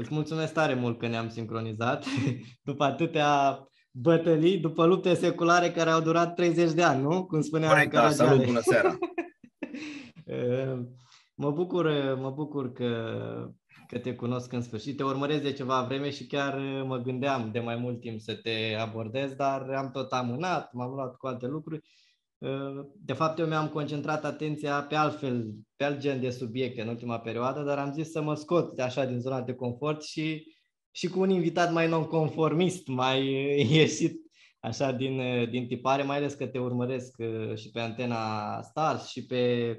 Îți mulțumesc tare mult că ne-am sincronizat după atâtea bătălii, după lupte seculare care au durat 30 de ani, nu? Cum spunea Corect, da, salut, bună seara! mă bucur, mă bucur că, că te cunosc în sfârșit. Te urmăresc de ceva vreme și chiar mă gândeam de mai mult timp să te abordez, dar am tot amânat, m-am luat cu alte lucruri. De fapt, eu mi-am concentrat atenția pe altfel, pe alt gen de subiecte în ultima perioadă, dar am zis să mă scot de așa din zona de confort și, și cu un invitat mai non-conformist, mai ieșit așa din, din tipare, mai ales că te urmăresc uh, și pe antena Stars și pe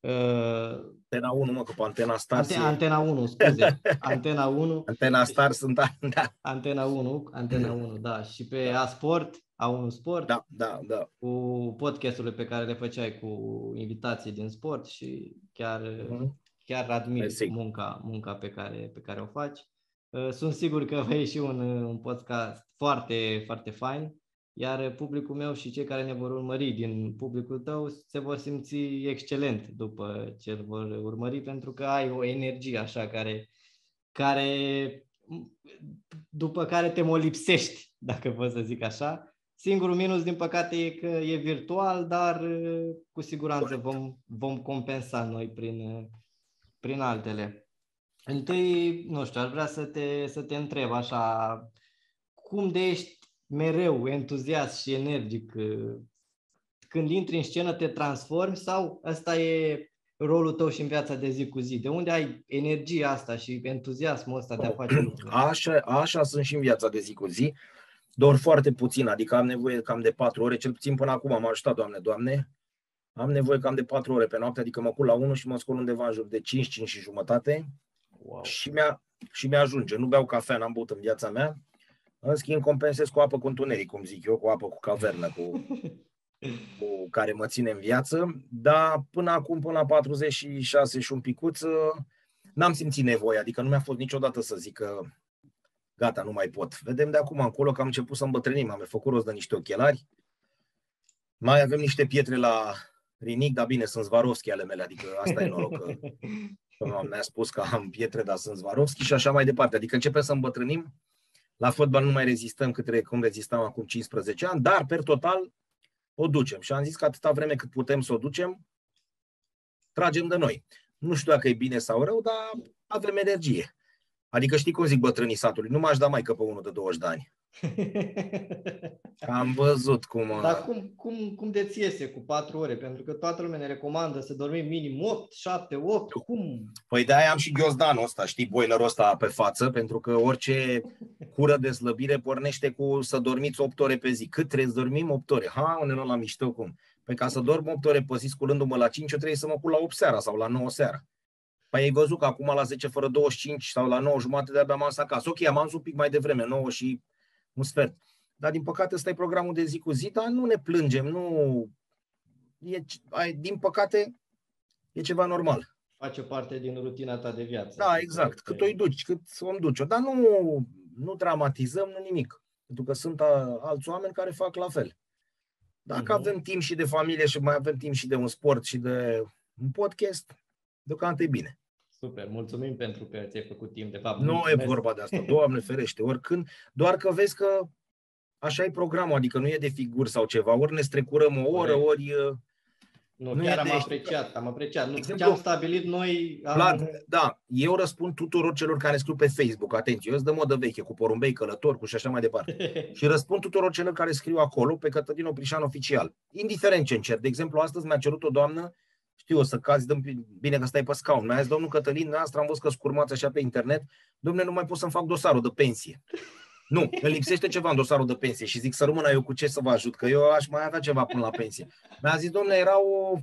Uh, antena 1, mă, că pe Antena Stars Ante, Antena 1, scuze. Antena 1. Antena Stars sunt, da. Antena 1, Antena 1, da. Și pe A-Sport, A1 Sport. Da, da, da. Cu podcasturile pe care le făceai cu invitații din sport și chiar, mm-hmm. chiar admir munca, munca pe care, pe care o faci. Uh, sunt sigur că vei ieși un, un podcast foarte, foarte fain iar publicul meu și cei care ne vor urmări din publicul tău se vor simți excelent după ce îl vor urmări, pentru că ai o energie așa care, care după care te molipsești, dacă pot să zic așa. Singurul minus, din păcate, e că e virtual, dar cu siguranță vom, vom compensa noi prin, prin altele. Întâi, nu știu, aș vrea să te, să te întreb așa, cum de ești mereu entuziast și energic. Uh, când intri în scenă te transformi sau ăsta e rolul tău și în viața de zi cu zi? De unde ai energia asta și entuziasmul ăsta de a face lucruri? Așa, așa sunt și în viața de zi cu zi, doar foarte puțin, adică am nevoie cam de patru ore, cel puțin până acum am ajutat, Doamne, Doamne, am nevoie cam de patru ore pe noapte, adică mă culc la 1 și mă scol undeva în jur de 5, 5 și jumătate wow. și, mi-a, și mi-ajunge. Nu beau cafea, n-am băut în viața mea, în schimb, compensez cu apă cu întuneric, cum zic eu, cu apă cu cavernă, cu, cu care mă ține în viață. Dar până acum, până la 46 și un picuț, n-am simțit nevoie. Adică nu mi-a fost niciodată să zic că gata, nu mai pot. Vedem de acum încolo că am început să îmbătrânim. Am făcut rost de niște ochelari. Mai avem niște pietre la rinic, dar bine, sunt Zvarovski ale mele, adică asta e noroc că mi-a spus că am pietre, dar sunt Zvarovski și așa mai departe. Adică începem să îmbătrânim la fotbal nu mai rezistăm cât cum rezistam acum 15 ani, dar per total o ducem. Și am zis că atâta vreme cât putem să o ducem, tragem de noi. Nu știu dacă e bine sau rău, dar avem energie. Adică știi cum zic bătrânii satului, nu m-aș da mai că pe unul de 20 de ani. Am văzut cum... Dar cum, cum, cum de ți țiese cu 4 ore? Pentru că toată lumea ne recomandă să dormim minim 8, 7, 8. Cum? Păi de-aia am și ghiozdanul ăsta, știi, boilerul ăsta pe față, pentru că orice cură de slăbire pornește cu să dormiți 8 ore pe zi. Cât trebuie să dormim? 8 ore. Ha, unde la mișto cum? Păi ca să dorm 8 ore pe zi, sculându-mă la 5, eu trebuie să mă cul la 8 seara sau la 9 seara. Păi ai văzut că acum la 10 fără 25 sau la 9 jumate de-abia am acasă. Ok, am un pic mai devreme, 9 și un sfert. Dar din păcate ăsta e programul de zi cu zi, dar nu ne plângem, nu... E, din păcate, e ceva normal. Face parte din rutina ta de viață. Da, exact. Cât o duci, cât o duci Dar nu, nu dramatizăm, nu nimic. Pentru că sunt alți oameni care fac la fel. Dacă uh-huh. avem timp și de familie și mai avem timp și de un sport și de un podcast, deocamdată e bine. Super, mulțumim pentru că ți-ai făcut timp. De fapt, nu mulțumesc. e vorba de asta, Doamne ferește, oricând, doar că vezi că așa e programul, adică nu e de figuri sau ceva, ori ne strecurăm o oră, ori... Uh, nu, nu chiar am de... apreciat, am apreciat. Nu, exemplu, ce am stabilit noi... Am... Vlad, da, eu răspund tuturor celor care scriu pe Facebook, atenție, eu sunt de modă veche, cu porumbei, călător, cu și așa mai departe. și răspund tuturor celor care scriu acolo, pe Cătălin Oprișan oficial. Indiferent ce încerc. De exemplu, astăzi mi-a cerut o doamnă știu, o să cazi, dăm, bine că stai pe scaun. Mi-a zis, domnul Cătălin, noastră am văzut că scurmați așa pe internet, domnule, nu mai pot să-mi fac dosarul de pensie. Nu, îmi lipsește ceva în dosarul de pensie și zic să rămână eu cu ce să vă ajut, că eu aș mai avea ceva până la pensie. Mi-a zis, domnule, era o,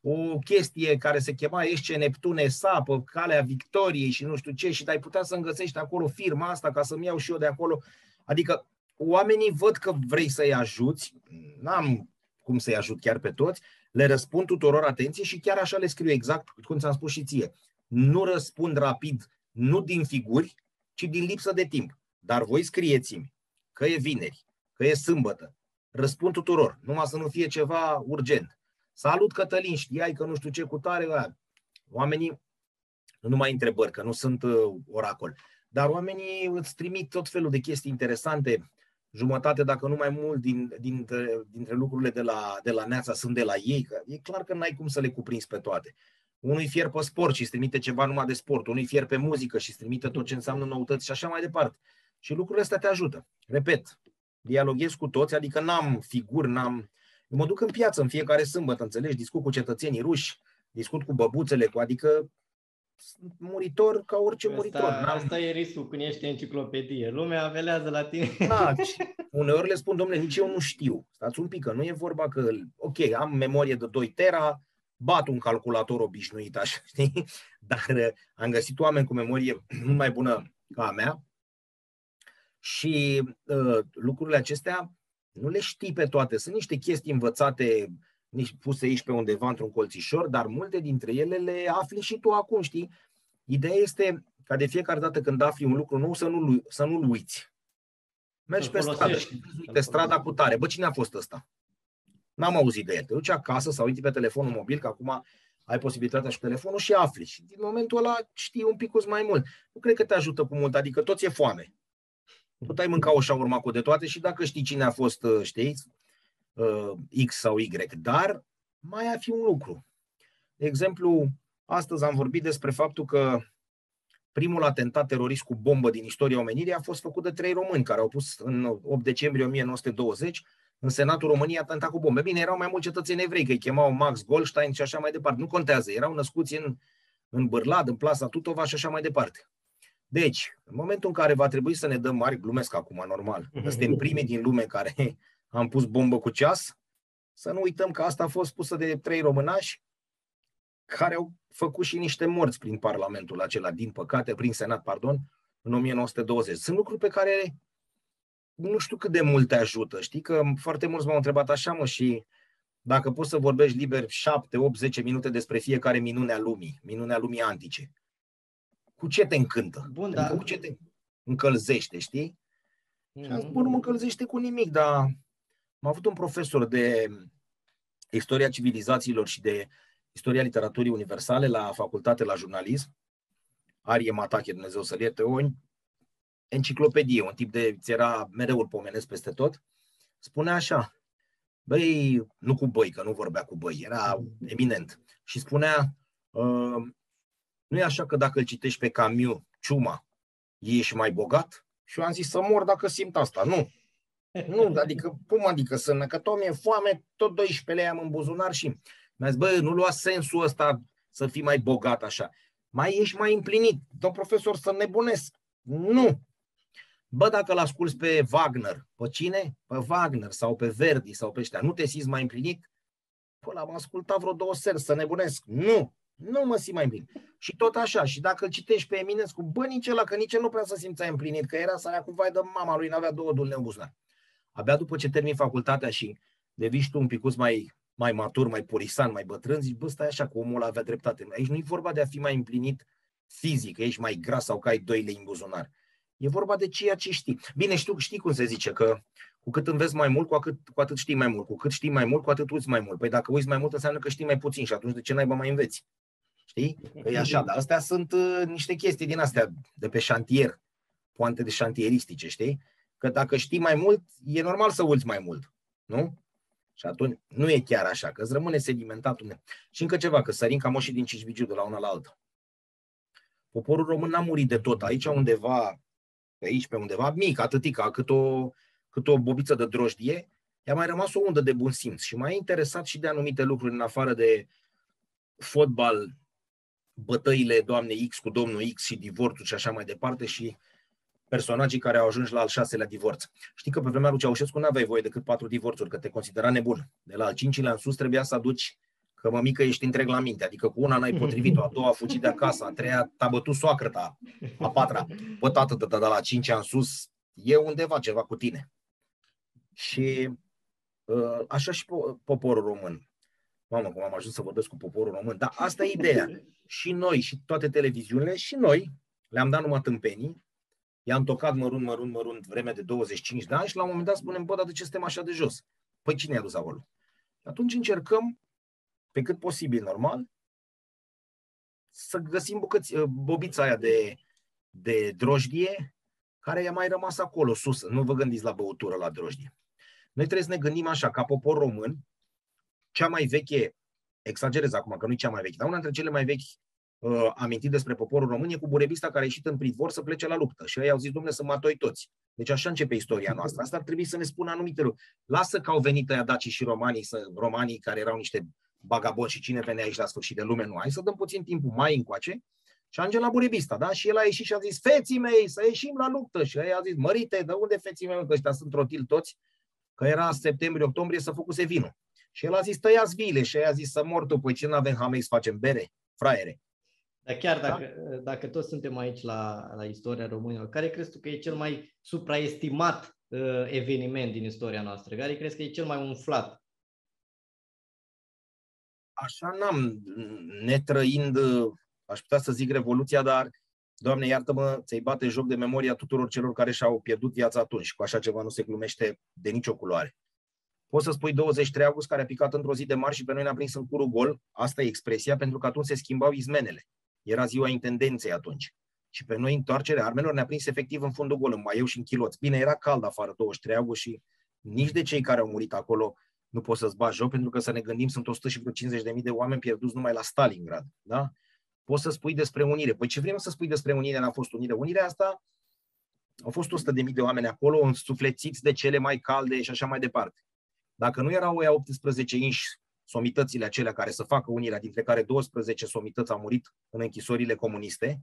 o chestie care se chema Esce Neptune Sapă, Calea Victoriei și nu știu ce și ai putea să-mi găsești acolo firma asta ca să-mi iau și eu de acolo. Adică oamenii văd că vrei să-i ajuți, n-am cum să-i ajut chiar pe toți, le răspund tuturor atenție și chiar așa le scriu exact cum ți-am spus și ție. Nu răspund rapid, nu din figuri, ci din lipsă de timp. Dar voi scrieți-mi că e vineri, că e sâmbătă. Răspund tuturor, numai să nu fie ceva urgent. Salut Cătălin, știai că nu știu ce cu tare. Oamenii, nu numai întrebări, că nu sunt uh, oracol, dar oamenii îți trimit tot felul de chestii interesante, jumătate, dacă nu mai mult, din, dintre, dintre lucrurile de la, de la Neața sunt de la ei, că e clar că n-ai cum să le cuprinzi pe toate. Unui fier pe sport și îți trimite ceva numai de sport, unui fier pe muzică și îți trimite tot ce înseamnă noutăți și așa mai departe. Și lucrurile astea te ajută. Repet, dialoghez cu toți, adică n-am figuri, n-am... Eu mă duc în piață în fiecare sâmbătă, înțelegi? Discut cu cetățenii ruși, discut cu băbuțele, cu, adică sunt muritor ca orice asta, muritor. N-am... Asta e riscul când ești enciclopedie. Lumea avelează la tine. Da, uneori le spun, domnule, nici eu nu știu. Stați un pic, că nu e vorba că, ok, am memorie de 2 tera, bat un calculator obișnuit, așa, știi? Dar uh, am găsit oameni cu memorie mult mai bună ca a mea și uh, lucrurile acestea nu le știi pe toate. Sunt niște chestii învățate, nici puse aici pe undeva într-un colțișor, dar multe dintre ele le afli și tu acum, știi? Ideea este ca de fiecare dată când afli un lucru nou să nu-l, să nu-l uiți. Mergi pe stradă și uite, strada cu tare. Bă, cine a fost ăsta? N-am auzit de el. Te duci acasă sau uiți pe telefonul mobil, că acum ai posibilitatea și telefonul și afli. Și din momentul ăla știi un pic mai mult. Nu cred că te ajută cu mult, adică tot e foame. Puteai mânca o șaurma cu de toate și dacă știi cine a fost, uh, știi, uh, X sau Y. Dar mai a fi un lucru. De exemplu, astăzi am vorbit despre faptul că primul atentat terorist cu bombă din istoria omenirii a fost făcut de trei români care au pus în 8 decembrie 1920 în Senatul României atentat cu bombe. Bine, erau mai mulți cetățeni evrei, că îi chemau Max Goldstein și așa mai departe. Nu contează, erau născuți în, în Bârlad, în Plasa Tutova și așa mai departe. Deci, în momentul în care va trebui să ne dăm mari, glumesc acum, normal, suntem primii din lume care am pus bombă cu ceas, să nu uităm că asta a fost pusă de trei românași care au făcut și niște morți prin Parlamentul acela, din păcate, prin Senat, pardon, în 1920. Sunt lucruri pe care nu știu cât de mult te ajută. Știi că foarte mulți m-au întrebat așa, mă, și dacă poți să vorbești liber 7, 8, 10 minute despre fiecare minune a lumii, minunea lumii antice, cu ce te încântă? Bun, adică da. Cu ce te încălzește, știi? Mm. Și am zis, bă, nu mă încălzește cu nimic, dar am avut un profesor de istoria civilizațiilor și de istoria literaturii universale la facultate la jurnalism, Arie Matache, Dumnezeu să-l ierte, o enciclopedie, un tip de, ți era mereu îl pomenesc peste tot, spunea așa, băi, nu cu băi, că nu vorbea cu băi, era eminent, și spunea, uh, nu e așa că dacă îl citești pe Camus, Ciuma, ești mai bogat? Și eu am zis să mor dacă simt asta. Nu. Nu, adică, cum adică să că tot mi-e foame, tot 12 lei am în buzunar și mi-a zis, bă, nu lua sensul ăsta să fii mai bogat așa. Mai ești mai împlinit. Domn profesor, să nebunesc. Nu. Bă, dacă l asculți pe Wagner, pe cine? Pe Wagner sau pe Verdi sau pe ăștia, nu te simți mai împlinit? Păi l-am ascultat vreo două seri, să nebunesc. Nu. Nu mă simt mai împlinit. Și tot așa, și dacă îl citești pe Eminescu, bă, nici ăla, că nici el nu prea să simțea împlinit, că era să cu vai de mama lui, n-avea două dulne în buzunar. Abia după ce termin facultatea și devii tu un picuț mai, mai matur, mai purisan, mai bătrân, zici, bă, stai așa, că omul avea dreptate. Aici nu e vorba de a fi mai împlinit fizic, ești mai gras sau că ai doi lei în buzunar. E vorba de ceea ce știi. Bine, știu, știi cum se zice, că cu cât înveți mai mult, cu atât, cu atât știi mai mult. Cu cât știi mai mult, cu atât uiți mai mult. Păi dacă uiți mai mult, înseamnă că știi mai puțin și atunci de ce naiba mai înveți? Știi? Că e așa, dar astea sunt uh, niște chestii din astea de pe șantier, poante de șantieristice, știi? Că dacă știi mai mult, e normal să uiți mai mult, nu? Și atunci nu e chiar așa, că îți rămâne sedimentat unde. Și încă ceva, că sărim ca moșii din Cisbigiu de la una la alta. Poporul român n-a murit de tot. Aici undeva, pe aici, pe undeva, mic, atâtica, cât o, cât o bobiță de drojdie, i-a mai rămas o undă de bun simț și m-a interesat și de anumite lucruri în afară de fotbal, bătăile doamnei X cu domnul X și divorțul și așa mai departe și personajii care au ajuns la al șaselea divorț. Știi că pe vremea lui Ceaușescu nu aveai voie decât patru divorțuri, că te considera nebun. De la al cincilea în sus trebuia să aduci că mă mică ești întreg la minte, adică cu una n-ai potrivit-o, a doua a fugit de acasă, a treia t-a bătut soacră ta, a patra, bă, tată, de la cincea în sus, e undeva ceva cu tine. Și uh, așa și poporul român. Mamă, cum am ajuns să vorbesc cu poporul român. Dar asta e ideea. Și noi, și toate televiziunile, și noi le-am dat numai tâmpenii, i-am tocat mărunt, mărunt, mărunt vreme de 25 de ani și la un moment dat spunem, bă, dar de ce suntem așa de jos? Păi cine a dus acolo? Și atunci încercăm pe cât posibil normal, să găsim bucăți, uh, bobița aia de, de drojdie care i-a mai rămas acolo sus. Nu vă gândiți la băutură, la drojdie. Noi trebuie să ne gândim așa, ca popor român, cea mai veche, exagerez acum că nu e cea mai veche, dar una dintre cele mai vechi uh, amintit despre poporul român e cu burebista care a ieșit în pridvor să plece la luptă. Și ei au zis, domnule, să matoi toți. Deci așa începe istoria noastră. Asta ar trebui să ne spună anumite lucruri. Lasă că au venit aia dacii și romanii, să, romanii care erau niște bagaboni și cine venea aici la sfârșit de lume, nu. Hai să dăm puțin timpul mai încoace și ajungem la Burebista, da? Și el a ieșit și a zis, feții mei, să ieșim la luptă. Și ei a zis, mărite, de unde feții mei, că ăștia sunt rotil toți, că era septembrie-octombrie să făcuse vinul. Și el a zis, tăiați vile. Și ei a zis, să mor tu, păi ce nu avem hamei să facem bere? Fraiere. Dar chiar da? dacă, da? dacă toți suntem aici la, la istoria românilor, care crezi tu că e cel mai supraestimat uh, eveniment din istoria noastră? Care crezi că e cel mai umflat? Așa n-am, netrăind, aș putea să zic revoluția, dar, Doamne, iartă-mă, ți-ai bate joc de memoria tuturor celor care și-au pierdut viața atunci. Cu așa ceva nu se glumește de nicio culoare. Poți să spui 23 august care a picat într-o zi de mari și pe noi ne-a prins în curul gol. Asta e expresia, pentru că atunci se schimbau izmenele. Era ziua intendenței atunci. Și pe noi întoarcerea armelor ne-a prins efectiv în fundul gol, în maieu și în chiloți. Bine, era cald afară 23 august și nici de cei care au murit acolo nu poți să-ți bagi joc, pentru că să ne gândim, sunt 150.000 de oameni pierduți numai la Stalingrad. Da? Poți să spui despre unire. Păi ce vrem să spui despre unire? N-a fost unire. Unirea asta au fost 100.000 de oameni acolo, însuflețiți de cele mai calde și așa mai departe. Dacă nu erau oia 18 inși somitățile acelea care să facă unirea, dintre care 12 somități au murit în închisorile comuniste,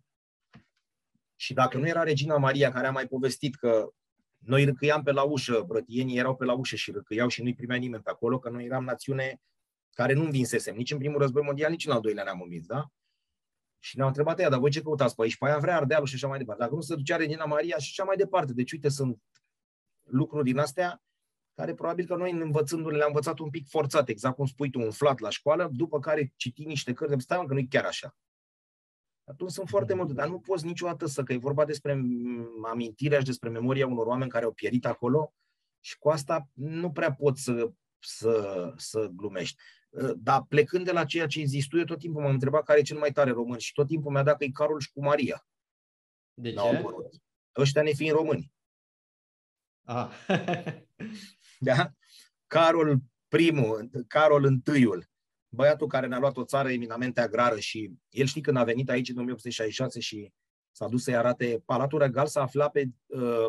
și dacă nu era Regina Maria care a mai povestit că noi râcâiam pe la ușă, brătienii erau pe la ușă și râcâiau și nu-i primea nimeni pe acolo, că noi eram națiune care nu învinsesem, nici în primul război mondial, nici în al doilea ne-am învins, da? Și ne-au întrebat ea, dar voi ce căutați pe aici? Păi vrea Ardealul și așa mai departe. Dacă nu se ducea Regina Maria și așa mai departe. Deci, uite, sunt lucruri din astea care probabil că noi învățându-le le-am învățat un pic forțat, exact cum spui tu, umflat la școală, după care citi niște cărți, stai că nu e chiar așa. Atunci sunt foarte multe, dar nu poți niciodată să, că e vorba despre amintirea și despre memoria unor oameni care au pierit acolo și cu asta nu prea poți să, să, să glumești. Dar plecând de la ceea ce zis tu, eu tot timpul m-am întrebat care e cel mai tare român și tot timpul mi-a dat că e Carol și cu Maria. De ce? Ăștia ne fiind români. Ah. da? Carol primul, Carol întâiul, băiatul care ne-a luat o țară eminamente agrară și el știi când a venit aici în 1866 și s-a dus să-i arate Palatul Regal, s-a aflat pe uh,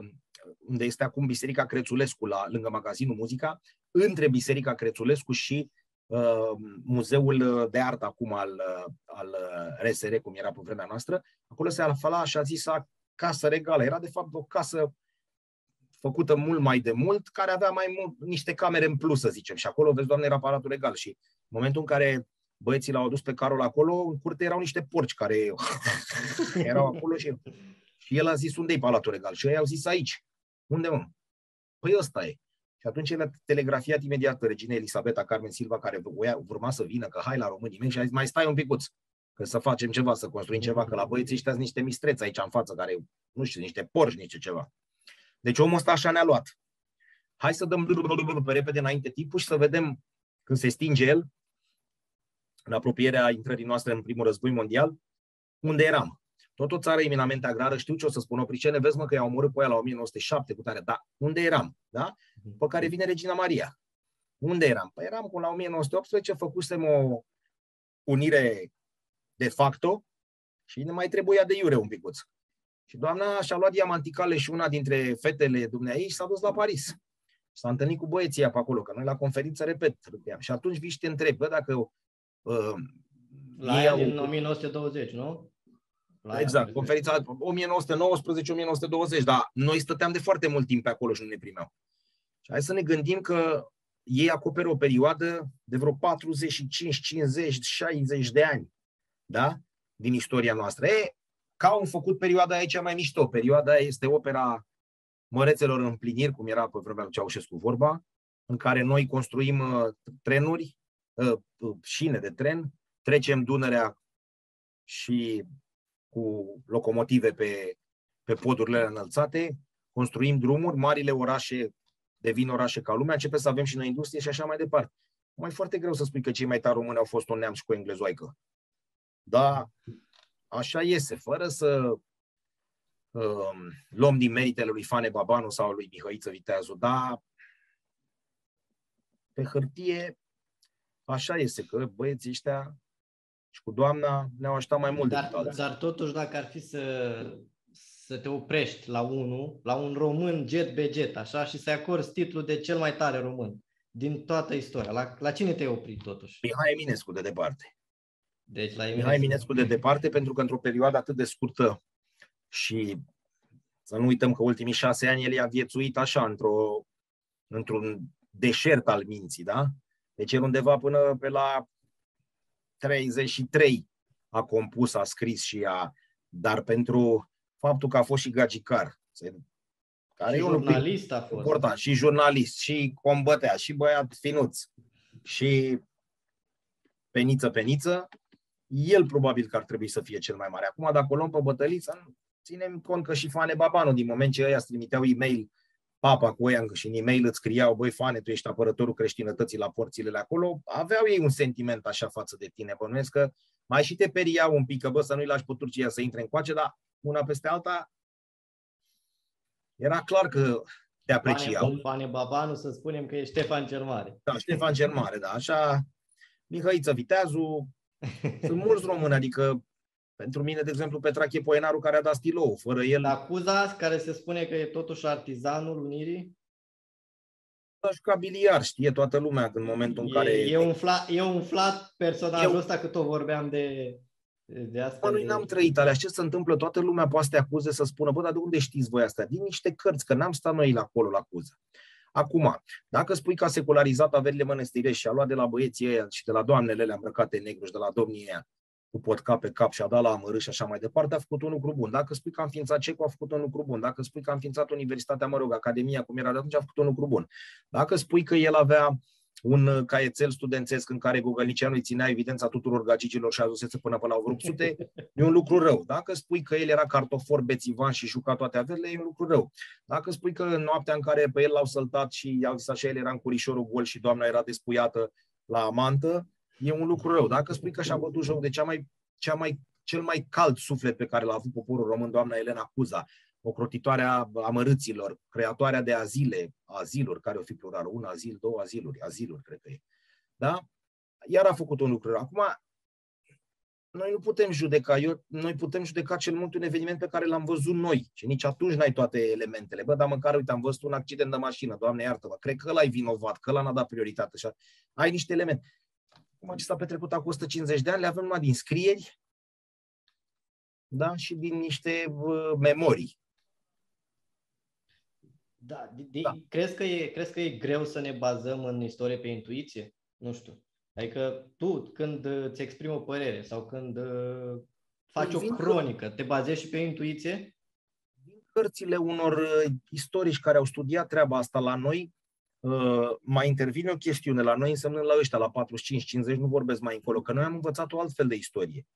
unde este acum Biserica Crețulescu, la, lângă magazinul Muzica, între Biserica Crețulescu și uh, Muzeul de Artă acum al, uh, al RSR, cum era pe vremea noastră. Acolo se afla așa zisa casă regală. Era de fapt o casă făcută mult mai de mult, care avea mai mult niște camere în plus, să zicem. Și acolo, vezi, doamne, era aparatul legal. Și în momentul în care băieții l-au adus pe Carol acolo, în curte erau niște porci care erau acolo și, și el a zis, unde e palatul regal? Și ei au zis, aici. Unde, mă? Păi ăsta e. Și atunci el a telegrafiat imediat pe regina Elisabeta Carmen Silva, care urma să vină, că hai la românii mei, și a zis, mai stai un picuț, că să facem ceva, să construim ceva, că la băieții ăștia sunt niște mistreți aici în față, care, nu știu, niște porci, niște ceva. Deci omul ăsta așa ne-a luat. Hai să dăm pe repede înainte timpul și să vedem când se stinge el, în apropierea intrării noastre în primul război mondial, unde eram. Tot o țară eminamente agrară, știu ce o să spun, opricene, vezi mă că i-au omorât pe ea la 1907 cu tare, dar unde eram? Da? Pe care vine Regina Maria. Unde eram? Păi eram cu la 1918, făcusem o unire de facto și ne mai trebuia de iure un picuț. Și doamna și-a luat diamanticale și una dintre fetele dumneai și s-a dus la Paris. S-a întâlnit cu băieții pe acolo, că noi la conferință, repet, râdeam. Și atunci vii și te întreb, bă, dacă... Uh, la ea din 1920, nu? La exact, conferința 1919-1920, dar noi stăteam de foarte mult timp pe acolo și nu ne primeau. Și hai să ne gândim că ei acoperă o perioadă de vreo 45, 50, 60 de ani, da? Din istoria noastră. E, ca au făcut perioada aia cea mai mișto. Perioada este opera mărețelor împliniri, cum era pe vremea lui Ceaușescu vorba, în care noi construim uh, trenuri, uh, uh, șine de tren, trecem Dunărea și cu locomotive pe, pe podurile înălțate, construim drumuri, marile orașe devin orașe ca lumea, începe să avem și noi industrie și așa mai departe. mai foarte greu să spui că cei mai tari români au fost un neamț și cu englezoaică. Da, așa iese, fără să um, luăm din meritele lui Fane Babanu sau lui Mihăiță Viteazu, dar pe hârtie așa este, că băieții ăștia și cu doamna ne-au ajutat mai mult dar, decât Dar totuși dacă ar fi să, să te oprești la unul, la un român jet be jet, așa, și să-i acorzi titlul de cel mai tare român din toată istoria, la, la cine te-ai oprit totuși? Mihai Eminescu de departe. Deci la Eminescu. Mihai Eminescu de departe, pentru că într-o perioadă atât de scurtă și să nu uităm că ultimii șase ani el i-a viețuit așa, într-o, într-un deșert al minții, da? Deci el undeva până pe la 33 a compus, a scris și a... Dar pentru faptul că a fost și gagicar, care și e jurnalist a fost. Important, și jurnalist, și combătea, și băiat finuț, și peniță, peniță, el probabil că ar trebui să fie cel mai mare. Acum, dacă o luăm pe bătăliță, ținem cont că și Fane Babanu, din moment ce ăia îți trimiteau e-mail papa cu ăia și în e-mail îți scriau, băi, Fane, tu ești apărătorul creștinătății la porțile acolo, aveau ei un sentiment așa față de tine. Bănuiesc că mai și te periau un pic, că bă, să nu-i lași pe Turcia să intre în coace, dar una peste alta era clar că te apreciau. Fane, Fane Babanu, să spunem că e Ștefan cel Mare. Da, Ștefan cel Mare, da, așa. Mihăiță Viteazu, sunt mulți români, adică pentru mine, de exemplu, Petrache Poenaru care a dat stilou. Fără el... Acuza, care se spune că e totuși artizanul Unirii? Aș jucat biliar, știe toată lumea în momentul în e, care... E umflat, e umflat personajul Eu... ăsta că tot vorbeam de, de asta. Mă, noi de... n-am trăit alea. Ce se întâmplă? Toată lumea poate să te acuze să spună, bă, dar de unde știți voi asta? Din niște cărți, că n-am stat noi la acolo la acuză. Acum, dacă spui că a secularizat averile mănăstirești și a luat de la băieții ăia și de la doamnele alea îmbrăcate negru și de la domnii ăia cu potca pe cap și a dat la amărât și așa mai departe, a făcut un lucru bun. Dacă spui că a înființat CECU, a făcut un lucru bun. Dacă spui că a înființat Universitatea, mă rog, Academia, cum era de atunci, a făcut un lucru bun. Dacă spui că el avea un caietel studențesc în care Gogălnicianu îi ținea evidența tuturor gagicilor și ajunse până pe la vreo sute, e un lucru rău. Dacă spui că el era cartofor bețivan și juca toate averile, e un lucru rău. Dacă spui că în noaptea în care pe el l-au săltat și i-au zis așa, el era în curișorul gol și doamna era despuiată la amantă, e un lucru rău. Dacă spui că și-a bătut joc de cea mai, cea mai, cel mai cald suflet pe care l-a avut poporul român, doamna Elena Cuza, ocrotitoarea amărâților, creatoarea de azile, aziluri, care o fi plural, un azil, două aziluri, aziluri, cred că e. Da? Iar a făcut un lucru. Acum, noi nu putem judeca, eu, noi putem judeca cel mult un eveniment pe care l-am văzut noi și nici atunci n-ai toate elementele. Bă, dar măcar, uite, am văzut un accident de mașină, Doamne iartă-mă, cred că l-ai vinovat, că l-a dat prioritate. Așa. Ai niște elemente. Cum ce s-a petrecut acum 150 de ani, le avem numai din scrieri da? și din niște uh, memorii. Da, de, de, da. Crezi, că e, crezi că e greu să ne bazăm în istorie pe intuiție? Nu știu. Adică tu, când îți exprimi o părere sau când uh, faci păi o cronică, te bazezi și pe intuiție? Din cărțile unor uh, istorici care au studiat treaba asta la noi, uh, mai intervine o chestiune la noi, însemnând la ăștia, la 45-50, nu vorbesc mai încolo, că noi am învățat o altfel de istorie,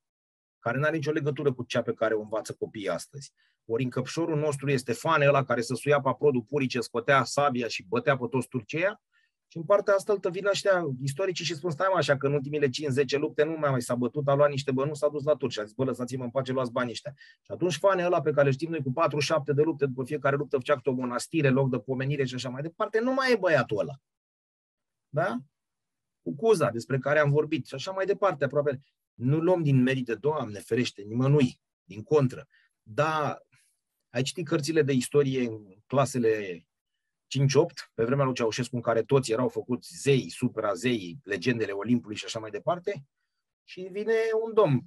care nu are nicio legătură cu cea pe care o învață copiii astăzi. Ori încăpșorul nostru este fane ăla care să suia pe aprodul purii ce scotea sabia și bătea pe toți turceia, și în partea asta altă vin ăștia istoricii și spun, stai mă, așa că în ultimile 5-10 lupte nu mai s-a bătut, a luat niște bănuți, s-a dus la turci. A zis, bă, lăsați-mă în pace, luați banii ăștia. Și atunci fane ăla pe care știm noi cu 4-7 de lupte, după fiecare luptă făcea o monastire, loc de pomenire și așa mai departe, nu mai e băiatul ăla. Da? Cu Cuza, despre care am vorbit și așa mai departe, aproape. Nu luăm din merite, Doamne, ferește, nimănui, din contră. Da, ai citit cărțile de istorie în clasele 5-8, pe vremea lui Ceaușescu, în care toți erau făcuți zei, supra-zei, legendele Olimpului și așa mai departe, și vine un domn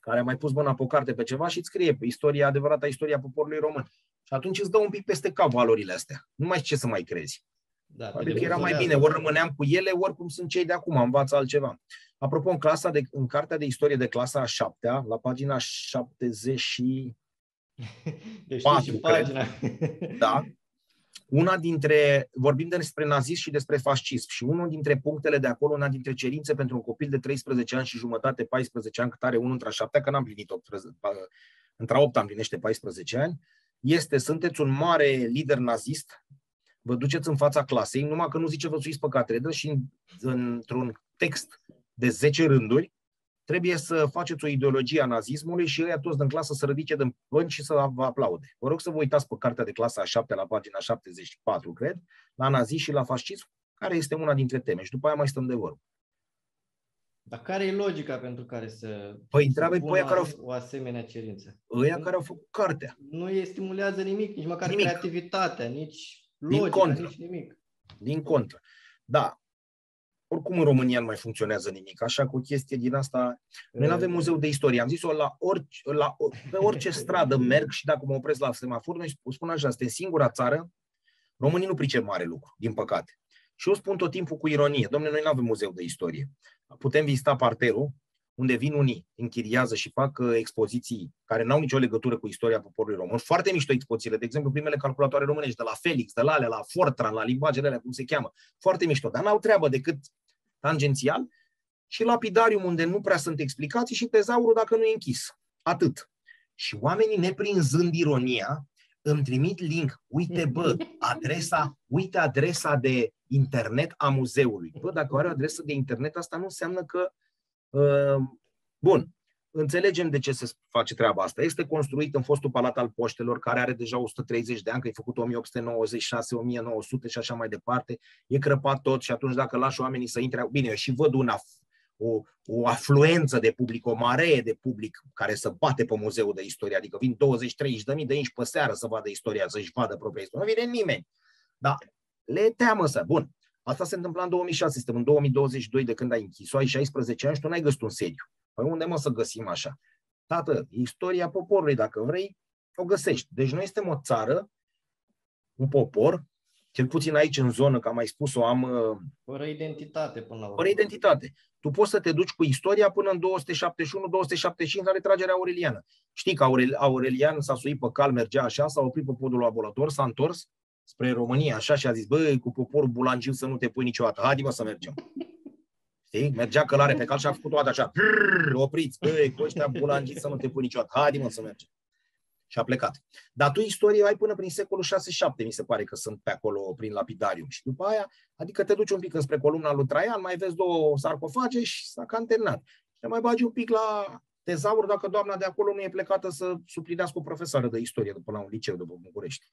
care a mai pus mâna pe o carte pe ceva și îți scrie pe istoria, adevărata istoria poporului român. Și atunci îți dă un pic peste cap valorile astea. Nu mai știi ce să mai crezi. Da, adică era mai bine, ori rămâneam cu ele, ori cum sunt cei de acum, învață altceva. Apropo, în, clasa de, în cartea de istorie de clasa a șaptea, la pagina 70 și deci 4, pagina. da, una dintre, vorbim despre nazism și despre fascism și unul dintre punctele de acolo, una dintre cerințe pentru un copil de 13 ani și jumătate, 14 ani, cât are unul între a șaptea, că n-am plinit 18, între 8 am plinește 14 ani, este, sunteți un mare lider nazist, vă duceți în fața clasei, numai că nu zice vă suiți pe catedră și într-un text de 10 rânduri trebuie să faceți o ideologie a nazismului și ăia toți din clasă să ridice din bănci și să vă aplaude. Vă rog să vă uitați pe cartea de clasa a 7 la pagina 74, cred, la nazism și la fascism, care este una dintre teme și după aia mai stăm de vorbă. Dar care e logica pentru care să Păi întreabă pe care au o asemenea cerință? Ăia care au făcut cartea. Nu îi stimulează nimic, nici măcar nimic. creativitatea, nici logica, Din contră. nici nimic. Din contră. Da, oricum în România nu mai funcționează nimic. Așa cu o chestie din asta, noi nu avem muzeu de istorie. Am zis-o la orice, la, pe orice stradă merg și dacă mă opresc la semafor, noi spun așa, este singura țară, românii nu pricep mare lucru, din păcate. Și eu spun tot timpul cu ironie, domnule, noi nu avem muzeu de istorie. Putem vizita parterul, unde vin unii, închiriază și fac uh, expoziții care n-au nicio legătură cu istoria poporului român. Foarte mișto expozițiile, de exemplu, primele calculatoare românești, de la Felix, de la alea, la Fortran, la limbajele alea, cum se cheamă. Foarte mișto, dar n-au treabă decât tangențial și lapidarium unde nu prea sunt explicații și tezaurul dacă nu e închis. Atât. Și oamenii, neprinzând ironia, îmi trimit link, uite bă, adresa, uite adresa de internet a muzeului. Bă, dacă are o adresă de internet, asta nu înseamnă că... Uh, bun, înțelegem de ce se face treaba asta. Este construit în fostul Palat al Poștelor, care are deja 130 de ani, că e făcut 1896, 1900 și așa mai departe. E crăpat tot și atunci dacă lași oamenii să intre... Bine, eu și văd una o, o afluență de public, o mare de public care să bate pe muzeul de istorie, adică vin 20-30 de mii de inși pe seară să vadă istoria, să-și vadă propria istorie. Nu vine nimeni. Da, le teamă să. Bun, asta se întâmpla în 2006, suntem în 2022 de când ai închis-o, ai 16 ani și tu n-ai găsit un sediu. Păi unde mă să găsim așa? Tată, istoria poporului, dacă vrei, o găsești. Deci noi suntem o țară, un popor, cel puțin aici în zonă, că am mai spus-o, am... Uh, fără identitate până la urmă. Fără identitate. Tu poți să te duci cu istoria până în 271-275 la retragerea aureliană. Știi că Aurelian s-a suit pe cal, mergea așa, s-a oprit pe podul abolator, s-a întors spre România așa și a zis, băi, cu poporul bulangiu să nu te pui niciodată, haide mă să mergem. Știi? Mergea călare pe cal și a făcut toată așa, opriți, băi, cu ăștia bulangi să nu te pui niciodată, haide mă să mergem și a plecat. Dar tu istorie ai până prin secolul 6-7, mi se pare că sunt pe acolo prin lapidarium. Și după aia, adică te duci un pic înspre columna lui Traian, mai vezi două sarcofage și s-a cam terminat. Și mai bagi un pic la tezaur dacă doamna de acolo nu e plecată să suplinească o profesoară de istorie după la un liceu de București.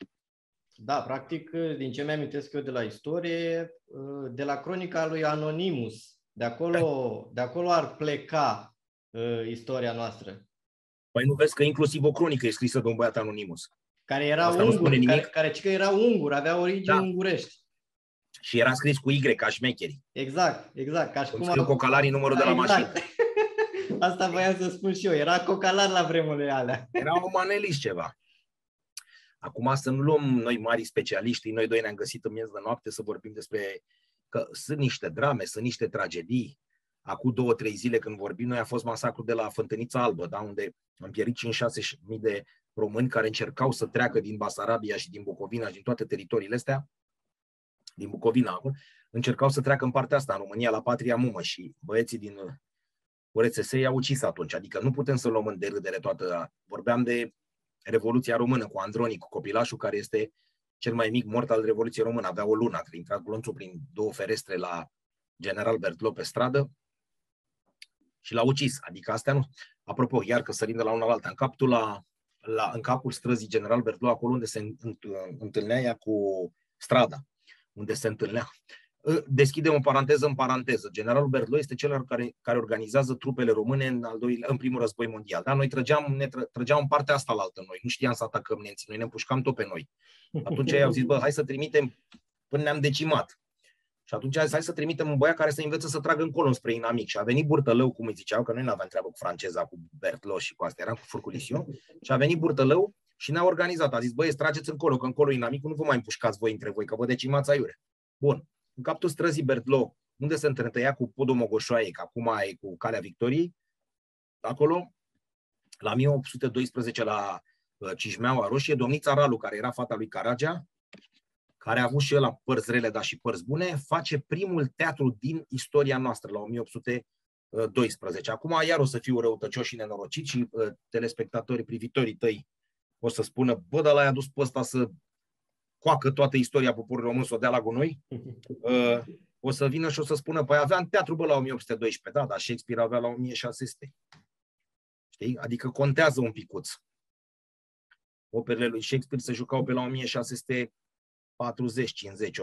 Da, practic, din ce mi-amintesc eu de la istorie, de la cronica lui Anonimus, de acolo, de acolo ar pleca uh, istoria noastră. Păi nu vezi că inclusiv o cronică e scrisă de un băiat anonimus. Care era Asta ungur, care, care, că era ungur, avea origini da. ungurești. Și era scris cu Y, ca șmecherii. Exact, exact. Ca și cum scriu cocalarii numărul da, de la exact. mașină. Asta voiam să spun și eu. Era cocalar la vremurile alea. Era un manelist ceva. Acum să nu luăm noi mari specialiști, noi doi ne-am găsit în miez de noapte să vorbim despre că sunt niște drame, sunt niște tragedii, acum două, trei zile când vorbim, noi a fost masacrul de la Fântânița Albă, da, unde am pierit 5-6 mii de români care încercau să treacă din Basarabia și din Bucovina și din toate teritoriile astea, din Bucovina acum, încercau să treacă în partea asta, în România, la Patria Mumă și băieții din URSS i-au ucis atunci. Adică nu putem să luăm în derâdere toată... Vorbeam de Revoluția Română cu Andronic, cu copilașul care este cel mai mic mort al Revoluției Române. Avea o lună, că intrat glonțul prin două ferestre la General Bertlo pe stradă și l-a ucis. Adică astea nu. Apropo, iar că sărim de la una la alta, în capul, la, la, în capul străzii General Bertlo, acolo unde se întâlnea ea cu strada, unde se întâlnea. Ă, deschidem o paranteză în paranteză. Generalul Berlo este cel care, care organizează trupele române în, al doilea, în primul război mondial. Da? Noi trăgeam, ne tră, trăgeam în partea asta la altă noi. Nu știam să atacăm nemții. Noi ne împușcam tot pe noi. Atunci ei au zis, bă, hai să trimitem până ne-am decimat. Și atunci a zis, hai să trimitem un băiat care să învețe să tragă încolo spre inamic. Și a venit Burtălău, cum îi ziceau, că noi nu aveam treabă cu franceza, cu Bertlo și cu astea, eram cu Furculisiu. Și a venit Burtălău și ne-a organizat. A zis, băi, trageți încolo, că încolo inamicul nu vă mai împușcați voi între voi, că vă decimați aiure. Bun. În capul străzii Bertlo, unde se întretăia cu podul Mogoșoaie, că acum e cu Calea Victoriei, acolo, la 1812, la uh, Cismeaua Roșie, domnița Ralu, care era fata lui Caragea, care a avut și el la părți rele, dar și părți bune, face primul teatru din istoria noastră, la 1812. Acum iar o să fiu răutăcios și nenorocit și uh, telespectatorii, privitorii tăi o să spună, bă, dar l-ai adus pe ăsta să coacă toată istoria poporului român să o dea la gunoi, uh, o să vină și o să spună, păi aveam teatru bă la 1812, da, dar Shakespeare avea la 1600. Știi? Adică contează un picuț. Operele lui Shakespeare se jucau pe la 1640-50,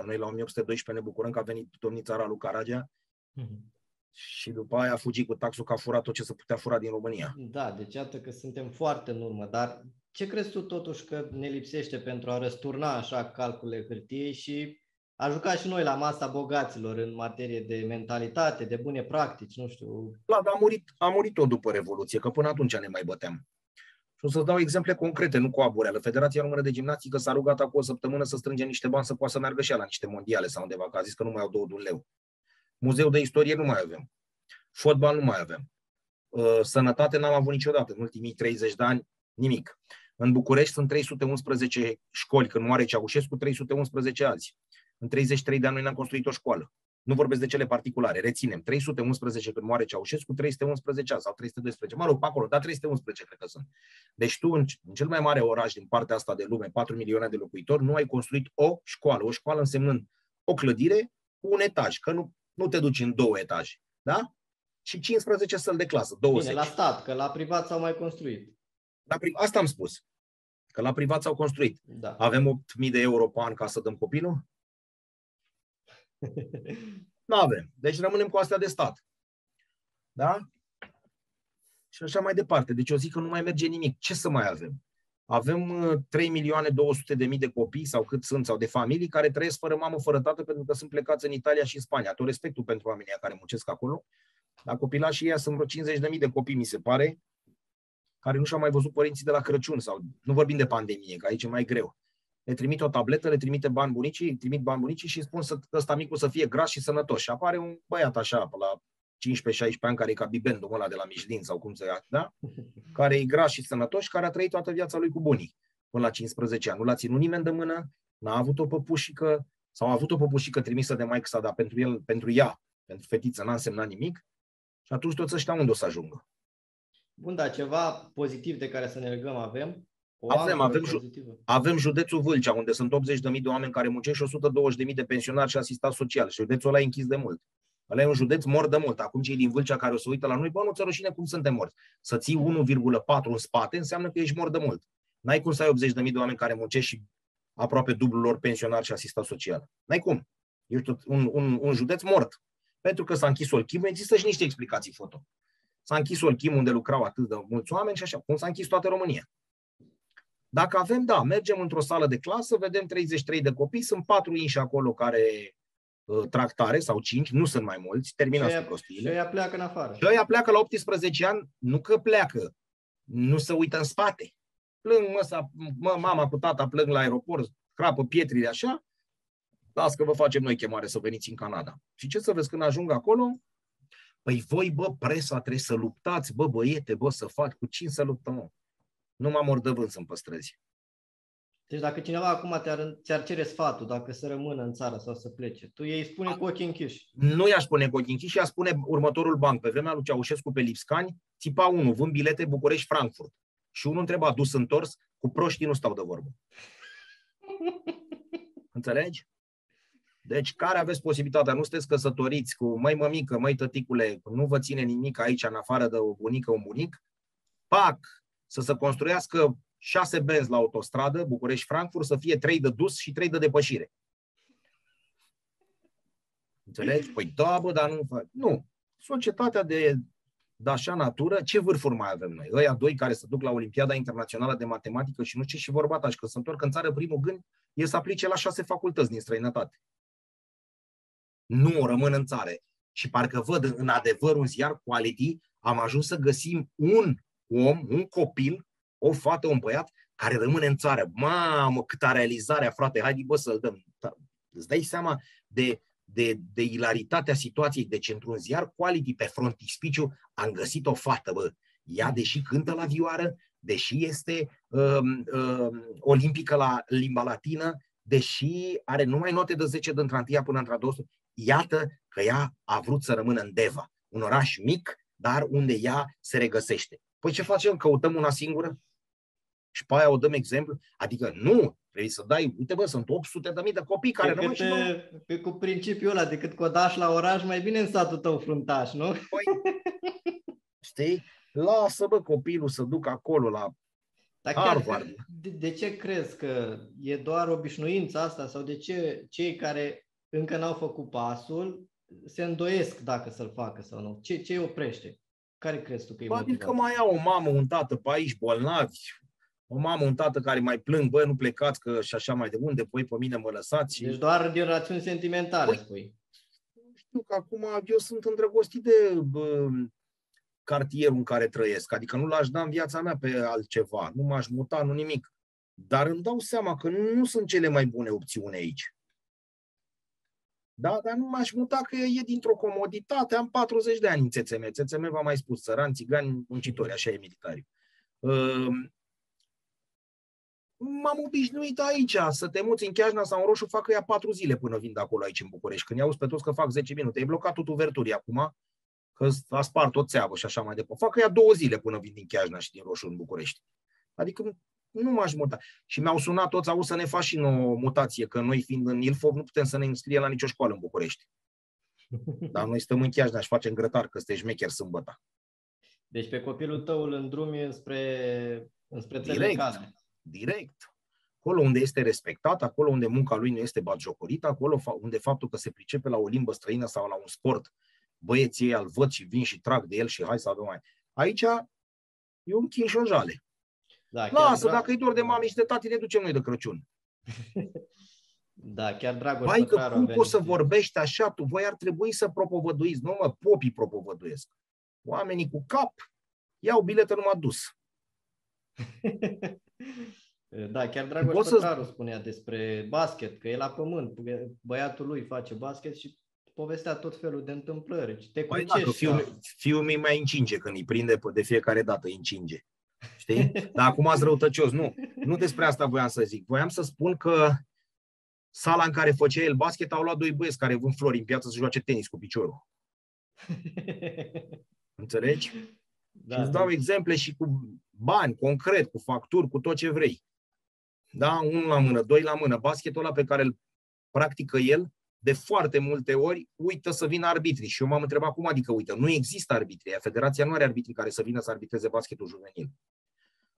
noi la 1812 ne bucurăm că a venit domnița Ralu Caragea mm-hmm. și după aia a fugit cu taxul că a furat tot ce se putea fura din România. Da, deci iată că suntem foarte în urmă, dar ce crezi tu totuși că ne lipsește pentru a răsturna așa calculele hârtiei și a jucat și noi la masa bogaților în materie de mentalitate, de bune practici, nu știu. Da, dar a murit, a murit tot după Revoluție, că până atunci ne mai băteam. Și o să dau exemple concrete, nu cu abureală. Federația Română de Gimnastică s-a rugat acum o săptămână să strânge niște bani să poată să meargă și ea la niște mondiale sau undeva, că a zis că nu mai au două de un leu. Muzeu de istorie nu mai avem. Fotbal nu mai avem. Uh, sănătate n-am avut niciodată. În ultimii 30 de ani, nimic. În București sunt 311 școli, când moare Ceaușescu, 311 azi. În 33 de ani noi ne-am construit o școală. Nu vorbesc de cele particulare, reținem. 311 când moare Ceaușescu, 311 sau 312, mă rog, pe acolo, dar 311 cred că sunt. Deci tu, în, cel mai mare oraș din partea asta de lume, 4 milioane de locuitori, nu ai construit o școală. O școală însemnând o clădire cu un etaj, că nu, nu te duci în două etaje. Da? Și 15 săli de clasă, 20. Bine, la stat, că la privat s-au mai construit. La pri- asta am spus. Că la privat s-au construit. Da. Avem 8.000 de euro pe an ca să dăm copilul? Nu avem. Deci rămânem cu astea de stat. Da? Și așa mai departe. Deci eu zic că nu mai merge nimic. Ce să mai avem? Avem 3 uh, milioane 200 de mii de copii sau cât sunt, sau de familii care trăiesc fără mamă, fără tată, pentru că sunt plecați în Italia și în Spania. Tot respectul pentru oamenii care muncesc acolo. Dar copilașii ăia sunt vreo 50 de mii de copii, mi se pare, care nu și-au mai văzut părinții de la Crăciun sau nu vorbim de pandemie, că aici e mai greu le trimit o tabletă, le trimite bani bunicii, îi trimit bani bunicii și spun să ăsta micul să fie gras și sănătos. Și apare un băiat așa, pe la 15-16 ani, care e ca bibendul ăla de la Michelin sau cum să ia, da? Care e gras și sănătos și care a trăit toată viața lui cu bunii până la 15 ani. Nu l-a ținut nimeni de mână, n-a avut o păpușică sau a avut o păpușică trimisă de maică sa, dar pentru el, pentru ea, pentru fetiță, n-a însemnat nimic. Și atunci toți ăștia unde o să ajungă? Bun, dar ceva pozitiv de care să ne legăm avem. O avem, avem, ju- avem județul Vâlcea, unde sunt 80.000 de oameni care muncesc și 120.000 de pensionari și asistați social. Și județul ăla e închis de mult. Ăla e un județ mort de mult. Acum cei din Vâlcea care o să uită la noi, bă, nu ți rușine cum suntem morți. Să ții 1,4 în spate înseamnă că ești mort de mult. N-ai cum să ai 80.000 de oameni care muncesc și aproape dublul lor pensionar și asistat social. N-ai cum. Ești un, un, un județ mort. Pentru că s-a închis Olchim, există și niște explicații foto. S-a închis Olchim unde lucrau atât de mulți oameni și așa, cum s-a închis toată România. Dacă avem, da, mergem într-o sală de clasă, vedem 33 de copii, sunt patru inși acolo care uh, tractare sau 5, nu sunt mai mulți, terminați cu prostiile. Și ăia pleacă în afară. Și ăia pleacă la 18 ani, nu că pleacă, nu se uită în spate. Plâng, mă, mă, mama cu tata plâng la aeroport, crapă pietrile așa, las că vă facem noi chemare să veniți în Canada. Și ce să vezi când ajung acolo? Păi voi, bă, presa trebuie să luptați, bă, băiete, bă, să faci, cu cine să luptăm? nu mă mor de vânt să-mi păstrezi. Deci dacă cineva acum te-ar, ți-ar cere sfatul, dacă să rămână în țară sau să plece, tu ei spune cu ochii închiși. Nu i-aș spune cu ochii închiși, i spune următorul banc. Pe vremea lui Ceaușescu pe Lipscani, țipa unul, vând bilete București-Frankfurt. Și unul întreba, dus întors, cu proștii nu stau de vorbă. Înțelegi? Deci care aveți posibilitatea, nu sunteți căsătoriți cu măi mămică, măi tăticule, nu vă ține nimic aici în afară de o bunică, un bunic, pac, să se construiască șase benzi la autostradă, București-Frankfurt, să fie trei de dus și trei de depășire. Înțelegi? Păi da, bă, dar nu fac. Nu. Societatea de, de așa natură, ce vârfuri mai avem noi? Ăia doi care se duc la Olimpiada Internațională de Matematică și nu știu ce și vorba ta și că se întorc în țară, primul gând e să aplice la șase facultăți din străinătate. Nu rămân în țară. Și parcă văd în adevăr un ziar quality, am ajuns să găsim un om, un copil, o fată, un băiat, care rămâne în țară. Mamă, câta realizare, frate, haide bă să-l dăm. Da, îți dai seama de, de, de ilaritatea situației. Deci, într-un ziar quality pe frontispiciu, am găsit o fată, bă. Ea, deși cântă la vioară, deși este um, um, olimpică la limba latină, deși are numai note de 10 de într până într-a 200, iată că ea a vrut să rămână în Deva, un oraș mic, dar unde ea se regăsește. Păi ce facem? Căutăm una singură? și pe aia o dăm exemplu. Adică nu, trebuie să dai, uite bă, sunt 800 de mii de copii care nu mai pe, cu principiul ăla, decât codaș la oraș, mai bine în satul tău fruntaș, nu? Păi, știi? Lasă, bă, copilul să ducă acolo la Dar Harvard. De, de ce crezi că e doar obișnuința asta sau de ce cei care încă n-au făcut pasul se îndoiesc dacă să-l facă sau nu? Ce, ce îi oprește? Care crezi tu că e Adică mai au o mamă, un tată pe aici bolnavi, o mamă, un tată care mai plâng, bă, nu plecați că și așa mai de unde, păi pe mine mă lăsați. Deci doar din rațiuni sentimentale, păi, spui. Știu că acum eu sunt îndrăgostit de bă, cartierul în care trăiesc, adică nu l-aș da în viața mea pe altceva, nu m-aș muta, nu nimic. Dar îmi dau seama că nu sunt cele mai bune opțiuni aici. Da, dar nu m-aș muta că e dintr-o comoditate. Am 40 de ani în țețeme. Țețeme v-am mai spus, țărani, țigani, muncitori, așa e militari. Uh, m-am obișnuit aici să te muți în Chiajna sau în Roșu, fac că ia patru zile până vin de acolo aici în București. Când iau pe toți că fac 10 minute, e blocat tot uverturii acum, că a spart o țeavă și așa mai departe. Fac că ia două zile până vin din Chiajna și din Roșu în București. Adică nu m-aș muta. Și mi-au sunat toți, au să ne faci și o mutație, că noi fiind în Ilfov nu putem să ne înscriem la nicio școală în București. Dar noi stăm în Chiajna și facem grătar, că sunteți șmecher sâmbătă. Deci pe copilul tău îl îndrumi spre, spre direct, direct. Acolo unde este respectat, acolo unde munca lui nu este batjocorită, acolo unde faptul că se pricepe la o limbă străină sau la un sport, băieții ei îl văd și vin și trag de el și hai să avem mai. Aici e un chinșojale. Da, Lasă, dacă îi dor de mami și de tati, ne ducem noi de Crăciun. Da, chiar Dragoș Vai că cum poți să vorbești așa? Tu, voi ar trebui să propovăduiți, nu mă, popii propovăduiesc. Oamenii cu cap iau biletă numai dus. da, chiar Dragoș Pătraru să... spunea despre basket, că e la pământ, băiatul lui face basket și povestea tot felul de întâmplări. Te păi da, fiul, fiul mi mai încinge când îi prinde de fiecare dată, îi încinge. Știi? Dar acum ați răutăcios. Nu, nu despre asta voiam să zic. Voiam să spun că sala în care făcea el basket au luat doi băieți care vând flori în piață să joace tenis cu piciorul. Înțelegi? Da, și îți dau exemple și cu bani, concret, cu facturi, cu tot ce vrei. Da? Unul la mână, doi la mână. Basketul ăla pe care îl practică el, de foarte multe ori uită să vină arbitrii. Și eu m-am întrebat cum adică uită. Nu există arbitri. Federația nu are arbitri care să vină să arbitreze basketul juvenil.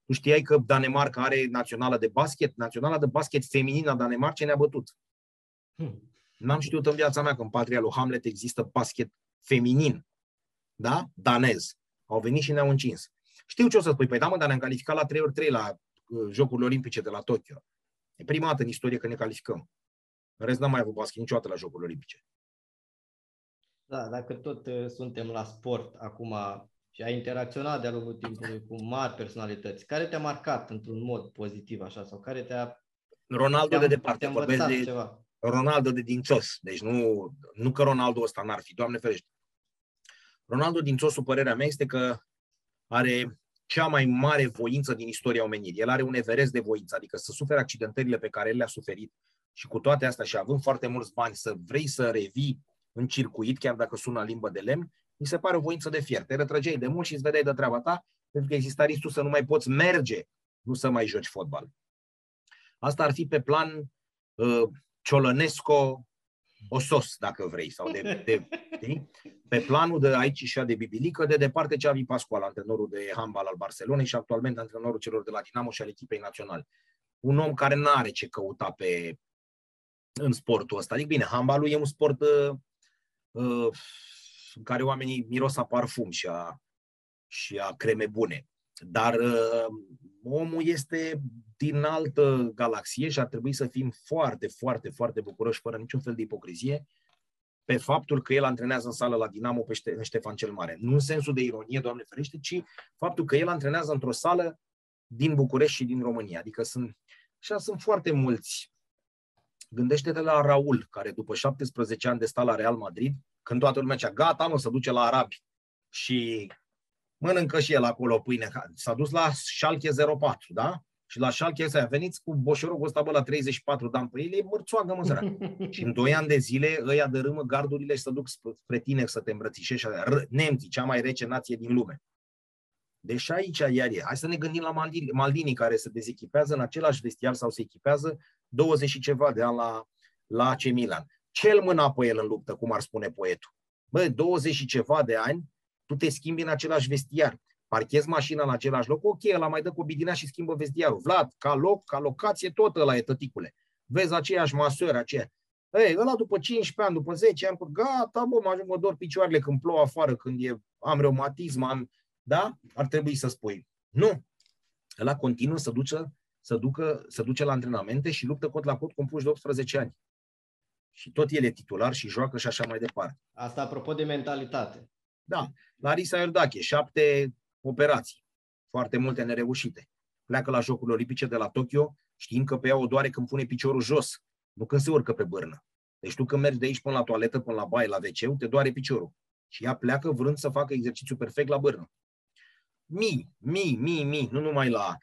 Tu știai că Danemarca are națională de basket? Naționala de basket feminină Danemarca ne-a bătut. Hmm. N-am știut în viața mea că în patria lui Hamlet există basket feminin. Da? Danez. Au venit și ne-au încins. Știu ce o să spui. Păi da, mă, dar ne-am calificat la 3 ori 3 la uh, Jocurile Olimpice de la Tokyo. E prima dată în istorie că ne calificăm. În rest n-am mai avut basket niciodată la Jocurile Olimpice. Da, dacă tot uh, suntem la sport acum și ai interacționat de-a lungul timpului cu mari personalități, care te-a marcat într-un mod pozitiv așa sau care te-a... Ronaldo te-a, de departe, te-a vorbesc de ceva. Ronaldo de dințos, deci nu, nu că Ronaldo ăsta n-ar fi, Doamne ferește. Ronaldo dințosul, părerea mea, este că are cea mai mare voință din istoria omenirii. El are un everest de voință, adică să sufere accidentările pe care el le-a suferit și cu toate astea și având foarte mulți bani să vrei să revii în circuit, chiar dacă sună limbă de lemn, mi se pare o voință de fier. Te retrăgeai de mult și îți vedeai de treaba ta, pentru că exista riscul să nu mai poți merge, nu să mai joci fotbal. Asta ar fi pe plan uh, ciolănesco osos, dacă vrei, sau de, de, de, pe planul de aici și de Bibilică, de departe Xavi Pascual, antrenorul de handbal al Barcelonei și actualmente antrenorul celor de la Dinamo și al echipei naționale. Un om care nu are ce căuta pe, în sportul ăsta. Adică bine, handbalul e un sport uh, uh, în care oamenii miros a parfum și a, și a creme bune. Dar uh, omul este din altă galaxie și ar trebui să fim foarte, foarte, foarte bucuroși, fără niciun fel de ipocrizie, pe faptul că el antrenează în sală la Dinamo pe Ștefan cel Mare. Nu în sensul de ironie, Doamne ferește, ci faptul că el antrenează într-o sală din București și din România. Adică sunt, așa sunt foarte mulți. Gândește-te la Raul, care după 17 ani de stat la Real Madrid, când toată lumea zicea, gata, mă, să duce la arabi și mănâncă și el acolo pâine. S-a dus la Schalke 04, da? Și la Schalke ăsta, veniți cu boșorogul ăsta, bă, la 34 de ani pe el, e mărțoagă, mă, Și în 2 ani de zile, ăia dărâmă gardurile și să duc spre tine să te îmbrățișești. Nemții, cea mai rece nație din lume. Deci aici iar e. Hai să ne gândim la Maldini, Maldini care se dezechipează în același vestiar sau se echipează 20 și ceva de ani la, la AC Milan. Cel mâna pe el în luptă, cum ar spune poetul. Bă, 20 și ceva de ani, tu te schimbi în același vestiar. Parchezi mașina în același loc, ok, ăla mai dă cu bidinea și schimbă vestiarul. Vlad, ca loc, ca locație, tot ăla e tăticule. Vezi aceeași măsură, aceea. Ei, ăla după 15 ani, după 10 ani, gata, bă, mă ajung, mă dor picioarele când plouă afară, când e, am reumatism, am, da? Ar trebui să spui. Nu. Ăla continuă să ducă, să ducă, să duce la antrenamente și luptă cot la cot cu un puș de 18 ani. Și tot el e titular și joacă și așa mai departe. Asta apropo de mentalitate. Da. Larisa Iordache, șapte operații, foarte multe nereușite. Pleacă la Jocurile Olimpice de la Tokyo, știind că pe ea o doare când pune piciorul jos, nu când se urcă pe bârnă. Deci tu când mergi de aici până la toaletă, până la baie, la wc te doare piciorul. Și ea pleacă vrând să facă exercițiu perfect la bârnă. Mii, mii, mii, mii, nu numai la uh, uh,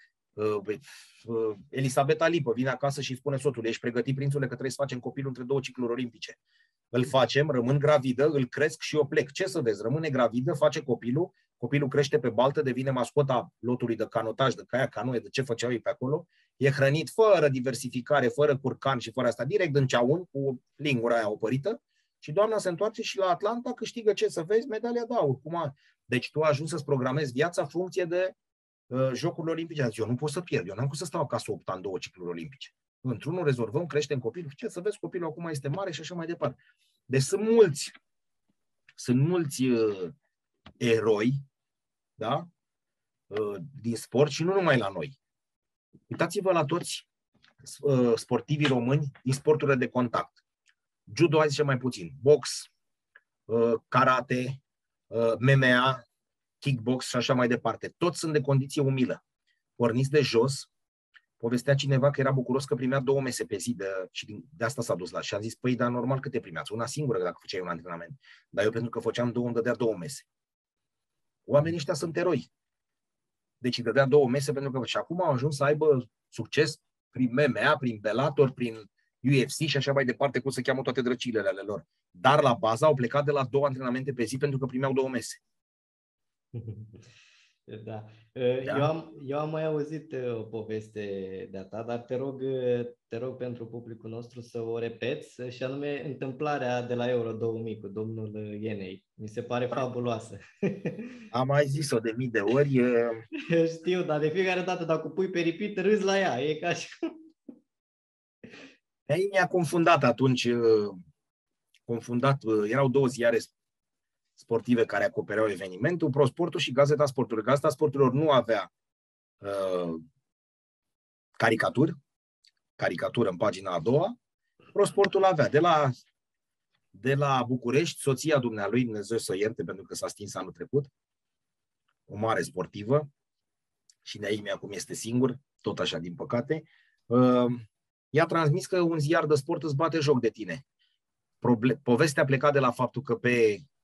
Elisabeta Lipă vine acasă și spune sotul, ești pregătit, prințule, că trebuie să facem copilul între două cicluri olimpice. Îl facem, rămân gravidă, îl cresc și eu plec. Ce să vezi? Rămâne gravidă, face copilul, copilul crește pe baltă, devine mascota lotului de canotaj, de caia, canoe, de ce făceau ei pe acolo, e hrănit fără diversificare, fără curcan și fără asta, direct în ceaun, cu lingura aia opărită, și doamna se întoarce și la Atlanta câștigă ce să vezi, medalia de aur. Cum a... Deci tu ajungi să-ți programezi viața în funcție de uh, Jocurile Olimpice. eu nu pot să pierd, eu n-am cum să stau acasă 8 ani, două cicluri olimpice. Într-unul rezolvăm, creștem copilul, ce să vezi, copilul acum este mare și așa mai departe. Deci sunt mulți, sunt mulți uh, eroi da? Uh, din sport și nu numai la noi. Uitați-vă la toți uh, sportivii români din sporturile de contact. Judo, hai mai puțin, box, uh, karate, MMA, kickbox și așa mai departe. Toți sunt de condiție umilă. Porniți de jos, povestea cineva că era bucuros că primea două mese pe zi de, și din, de asta s-a dus la. Și am zis, păi, dar normal câte primeați? Una singură dacă făceai un antrenament. Dar eu pentru că făceam două, îmi dădea două mese. Oamenii ăștia sunt eroi. Deci îi dădea două mese pentru că și acum au ajuns să aibă succes prin MMA, prin Bellator, prin UFC și așa mai departe, cum se cheamă toate drăcilele ale lor. Dar la bază au plecat de la două antrenamente pe zi pentru că primeau două mese. Da. da. Eu, am, eu am mai auzit uh, o poveste de-a ta, dar te rog, uh, te rog pentru publicul nostru să o repeți, și anume întâmplarea de la Euro 2000 cu domnul uh, Ienei. Mi se pare fabuloasă. Am mai zis-o de mii de ori. Știu, dar de fiecare dată dacă pui pe repeat, râzi la ea. E ca și Ei mi-a confundat atunci, confundat, erau două ziare sportive care acopereau evenimentul, ProSportul și Gazeta Sportului. Gazeta Sporturilor nu avea uh, caricaturi, caricatură în pagina a doua, ProSportul avea. De la, de la București, soția dumnealui, Dumnezeu să o ierte pentru că s-a stins anul trecut, o mare sportivă, și de aici acum este singur, tot așa din păcate, uh, i-a transmis că un ziar de sport îți bate joc de tine. Proble- povestea pleca de la faptul că pe Uh,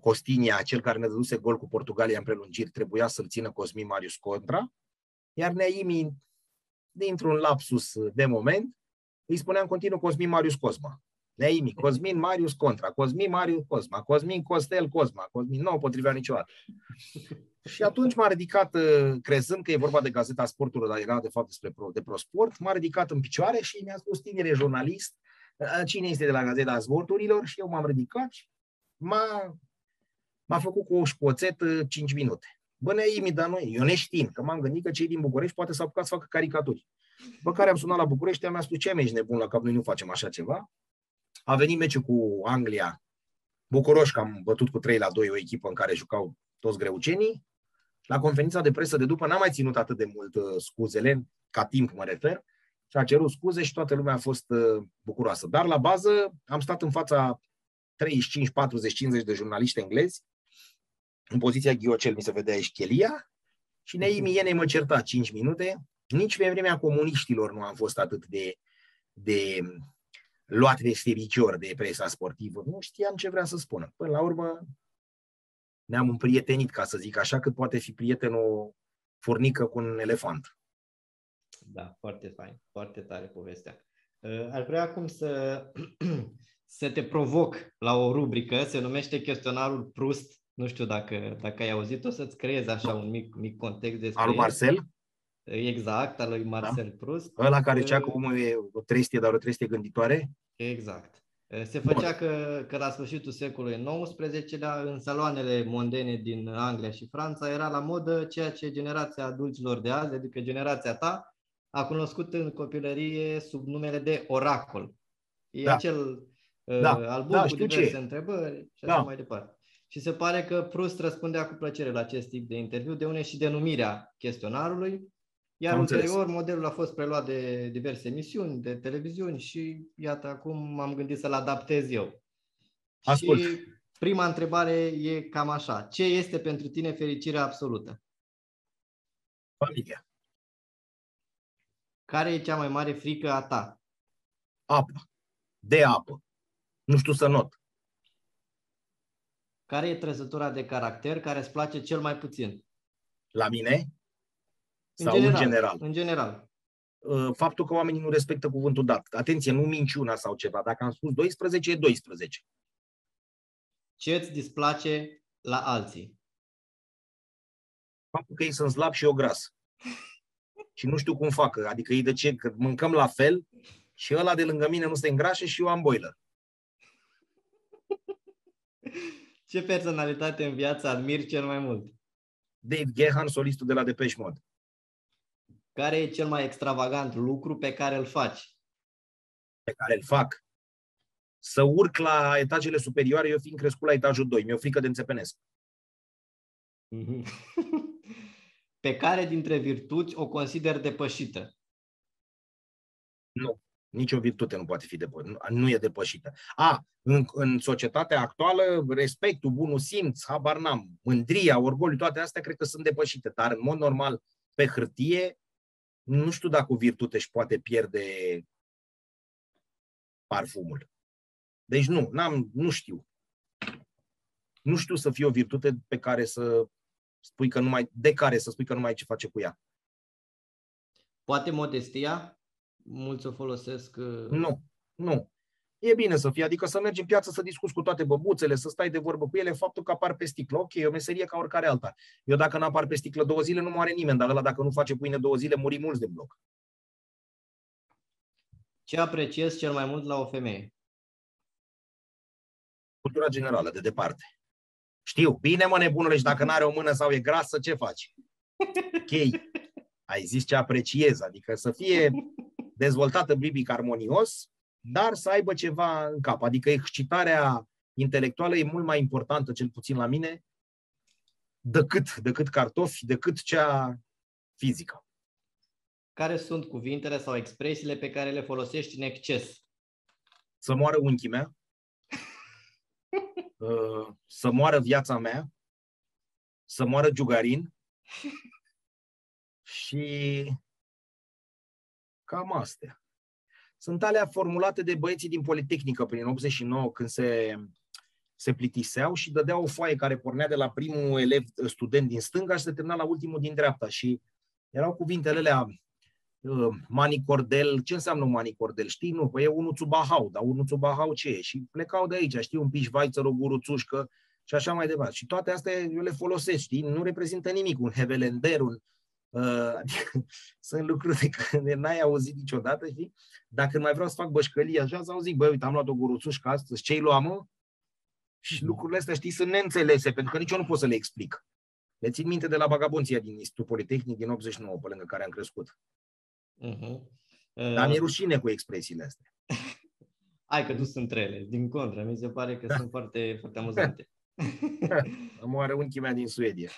Costinia, cel care ne dăduse gol cu Portugalia în prelungiri, trebuia să-l țină Cosmin Marius Contra, iar Neimi, dintr-un lapsus de moment, îi spunea în continuu Cosmin Marius Cosma. Neimi, Cosmin Marius Contra, Cosmin Marius Cosma, Cosmin Costel Cosma, Cosmin nu potrivea niciodată. Și atunci m-a ridicat, uh, crezând că e vorba de Gazeta Sportului, dar era de fapt despre pro, de ProSport, m-a ridicat în picioare și mi-a spus, tinere jurnalist, uh, cine este de la Gazeta Sporturilor? Și eu m-am ridicat și m-a m-a făcut cu o șpoțetă 5 minute. Bă, ne dar noi, eu neștiind, că m-am gândit că cei din București poate s-au apucat să facă caricaturi. După care am sunat la București, mi-a spus, ce ești nebun la cap, noi nu facem așa ceva. A venit meciul cu Anglia, bucuroși că am bătut cu 3 la 2 o echipă în care jucau toți greucenii. La conferința de presă de după n-am mai ținut atât de mult uh, scuzele, ca timp mă refer, și a cerut scuze și toată lumea a fost uh, bucuroasă. Dar la bază am stat în fața 35, 40, 50 de jurnaliști englezi în poziția ghiocel mi se vedea Eschelia și Neimi Ienei mă certa 5 minute. Nici pe vremea comuniștilor nu am fost atât de, de luat de de presa sportivă. Nu știam ce vrea să spună. Până la urmă ne-am împrietenit, ca să zic așa, cât poate fi prietenul o furnică cu un elefant. Da, foarte fain, foarte tare povestea. Uh, ar vrea acum să, să te provoc la o rubrică, se numește chestionarul Prust Nu știu dacă, dacă ai auzit, o să-ți creezi așa un mic, mic context despre Al Marcel? Exact, al lui da. Marcel da. Proust. Ăla care cea cu e o trestie, dar o trestie gânditoare? Exact. Se făcea că, că la sfârșitul secolului XIX, în saloanele mondene din Anglia și Franța, era la modă ceea ce generația adulților de azi, adică generația ta, a cunoscut în copilărie sub numele de oracol. E da. acel da. uh, album da, cu diverse ce. întrebări și așa da. mai departe. Și se pare că Proust răspundea cu plăcere la acest tip de interviu, de unde și denumirea chestionarului, iar Am ulterior înțeles. modelul a fost preluat de diverse emisiuni, de televiziuni și iată, acum m-am gândit să-l adaptez eu. Ascult. Și prima întrebare e cam așa. Ce este pentru tine fericirea absolută? Familia. Care e cea mai mare frică a ta? Apă. De apă. Nu știu să not. Care e trăsătura de caracter care îți place cel mai puțin? La mine? Sau în general? În general? În general. Uh, faptul că oamenii nu respectă cuvântul dat. Atenție, nu minciuna sau ceva. Dacă am spus 12, e 12. Ce îți displace la alții? Faptul că ei sunt slab și eu gras. și nu știu cum facă. Adică ei de ce? Că mâncăm la fel și ăla de lângă mine nu se îngrașe și eu am boiler. Ce personalitate în viață admiri cel mai mult? Dave Gehan, solistul de la Depeche Mode. Care e cel mai extravagant lucru pe care îl faci? Pe care îl fac? Să urc la etajele superioare, eu fiind crescut la etajul 2. Mi-e o frică de înțepenesc. pe care dintre virtuți o consider depășită? Nu. Nici o virtute nu poate fi depășită. Nu e depășită. A, în, în societatea actuală, respectul, bunul simț, habar n-am, mândria, orgoliu, toate astea cred că sunt depășite. Dar, în mod normal, pe hârtie, nu știu dacă o virtute își poate pierde parfumul. Deci nu, n-am, nu știu. Nu știu să fie o virtute pe care să spui că nu mai, de care să spui că nu mai ai ce face cu ea. Poate modestia? Mulți o folosesc. Uh, nu, nu. E bine să fie, adică să mergi în piață să discuți cu toate băbuțele, să stai de vorbă cu ele, faptul că apar pe sticlă. Ok, e o meserie ca oricare alta. Eu dacă nu apar pe sticlă două zile, nu moare nimeni, dar ăla dacă nu face pâine două zile, muri mulți din bloc. Ce apreciez cel mai mult la o femeie? Cultura generală, de departe. Știu, bine mă nebunule și dacă nu are o mână sau e grasă, ce faci? Ok, ai zis ce apreciez, adică să fie dezvoltată bibic armonios, dar să aibă ceva în cap. Adică excitarea intelectuală e mult mai importantă, cel puțin la mine, decât, decât cartofi, decât cea fizică. Care sunt cuvintele sau expresiile pe care le folosești în exces? Să moară unchii mea, uh, să moară viața mea, să moară Giugarin și cam astea sunt alea formulate de băieții din Politehnică prin 89, când se, se plitiseau și dădeau o foaie care pornea de la primul elev student din stânga și se termina la ultimul din dreapta. Și erau cuvintele alea uh, manicordel, ce înseamnă manicordel? Știi, nu, păi e un uțubahau, dar un uțubahau ce e? Și plecau de aici, știi, un pișvaiță, o guruțușcă și așa mai departe. Și toate astea eu le folosesc, știi, nu reprezintă nimic, un hevelender, un, Uh, adică, sunt lucruri de care n-ai auzit niciodată, știi? Dacă mai vreau să fac bășcălie așa, sau zic, băi, uite, am luat o guruțușcă astăzi, ce-i luam, mă? Și mm. lucrurile astea, știi, sunt neînțelese, pentru că nici eu nu pot să le explic. Le țin minte de la vagabonția din Institutul Politehnic din 89, pe lângă care am crescut. Uh-huh. Uh... Dar mi-e rușine cu expresiile astea. Hai că tu sunt rele, din contră, mi se pare că da. sunt foarte, foarte amuzante. Moare unchii mea din Suedia.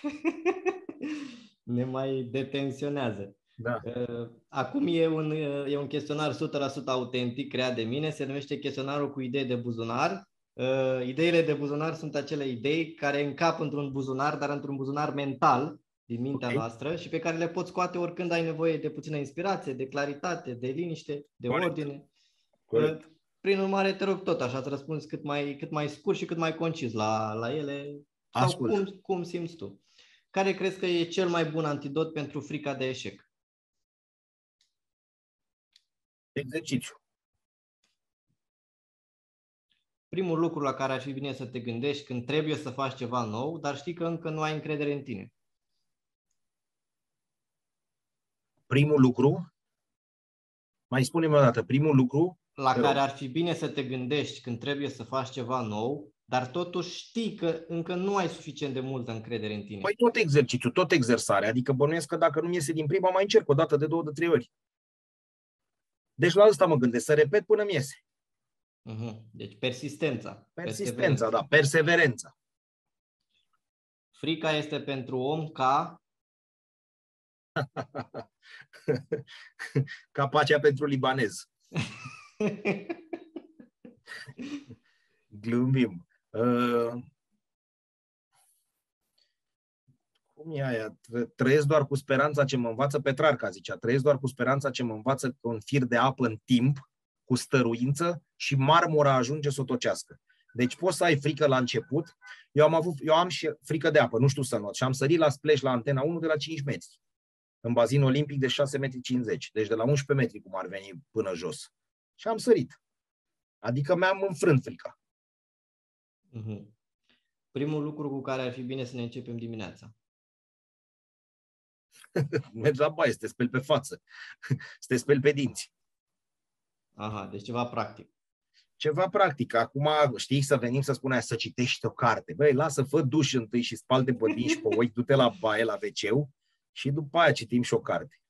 Ne mai detensionează. Da. Uh, acum e un, e un chestionar 100% autentic creat de mine, se numește chestionarul cu idei de buzunar. Uh, ideile de buzunar sunt acele idei care încap într-un buzunar, dar într-un buzunar mental din mintea okay. noastră și pe care le poți scoate oricând ai nevoie de puțină inspirație, de claritate, de liniște, de Corect. ordine. Corect. Uh, prin urmare, te rog tot așa să răspunzi cât mai, cât mai scurt și cât mai concis la, la ele sau cum, cum simți tu. Care crezi că e cel mai bun antidot pentru frica de eșec? Exercițiu. primul lucru la care ar fi bine să te gândești când trebuie să faci ceva nou, dar știi că încă nu ai încredere în tine? Primul lucru? Mai spune-mi o dată, primul lucru? La care ar fi bine să te gândești când trebuie să faci ceva nou, dar totuși știi că încă nu ai suficient de multă încredere în tine. Păi tot exercițiul, tot exersarea. Adică bănuiesc că dacă nu iese din prima, mai încerc o dată, de două, de trei ori. Deci la asta mă gândesc, să repet până mi iese. Uh-huh. Deci persistența. Persistența, da, perseverența. Frica este pentru om ca... ca pacea pentru libanez. Glumim. Uh, cum e aia? Trăiesc doar cu speranța ce mă învață Petrarca, zicea. Trăiesc doar cu speranța ce mă învață un fir de apă în timp, cu stăruință și marmura ajunge să o tocească. Deci poți să ai frică la început. Eu am, avut, eu am și frică de apă, nu știu să not. Și am sărit la splash la antena 1 de la 5 metri. În bazin olimpic de 6 metri 50. Deci de la 11 metri cum ar veni până jos. Și am sărit. Adică mi-am înfrânt frica. Mm-hmm. Primul lucru cu care ar fi bine să ne începem dimineața. Mergi la baie, să te speli pe față, să te speli pe dinți. Aha, deci ceva practic. Ceva practic. Acum, știi, să venim să spunem să citești o carte. Băi, lasă, fă duș întâi și spalde pe dinți și pe ochi, du-te la baie, la wc și după aia citim și o carte.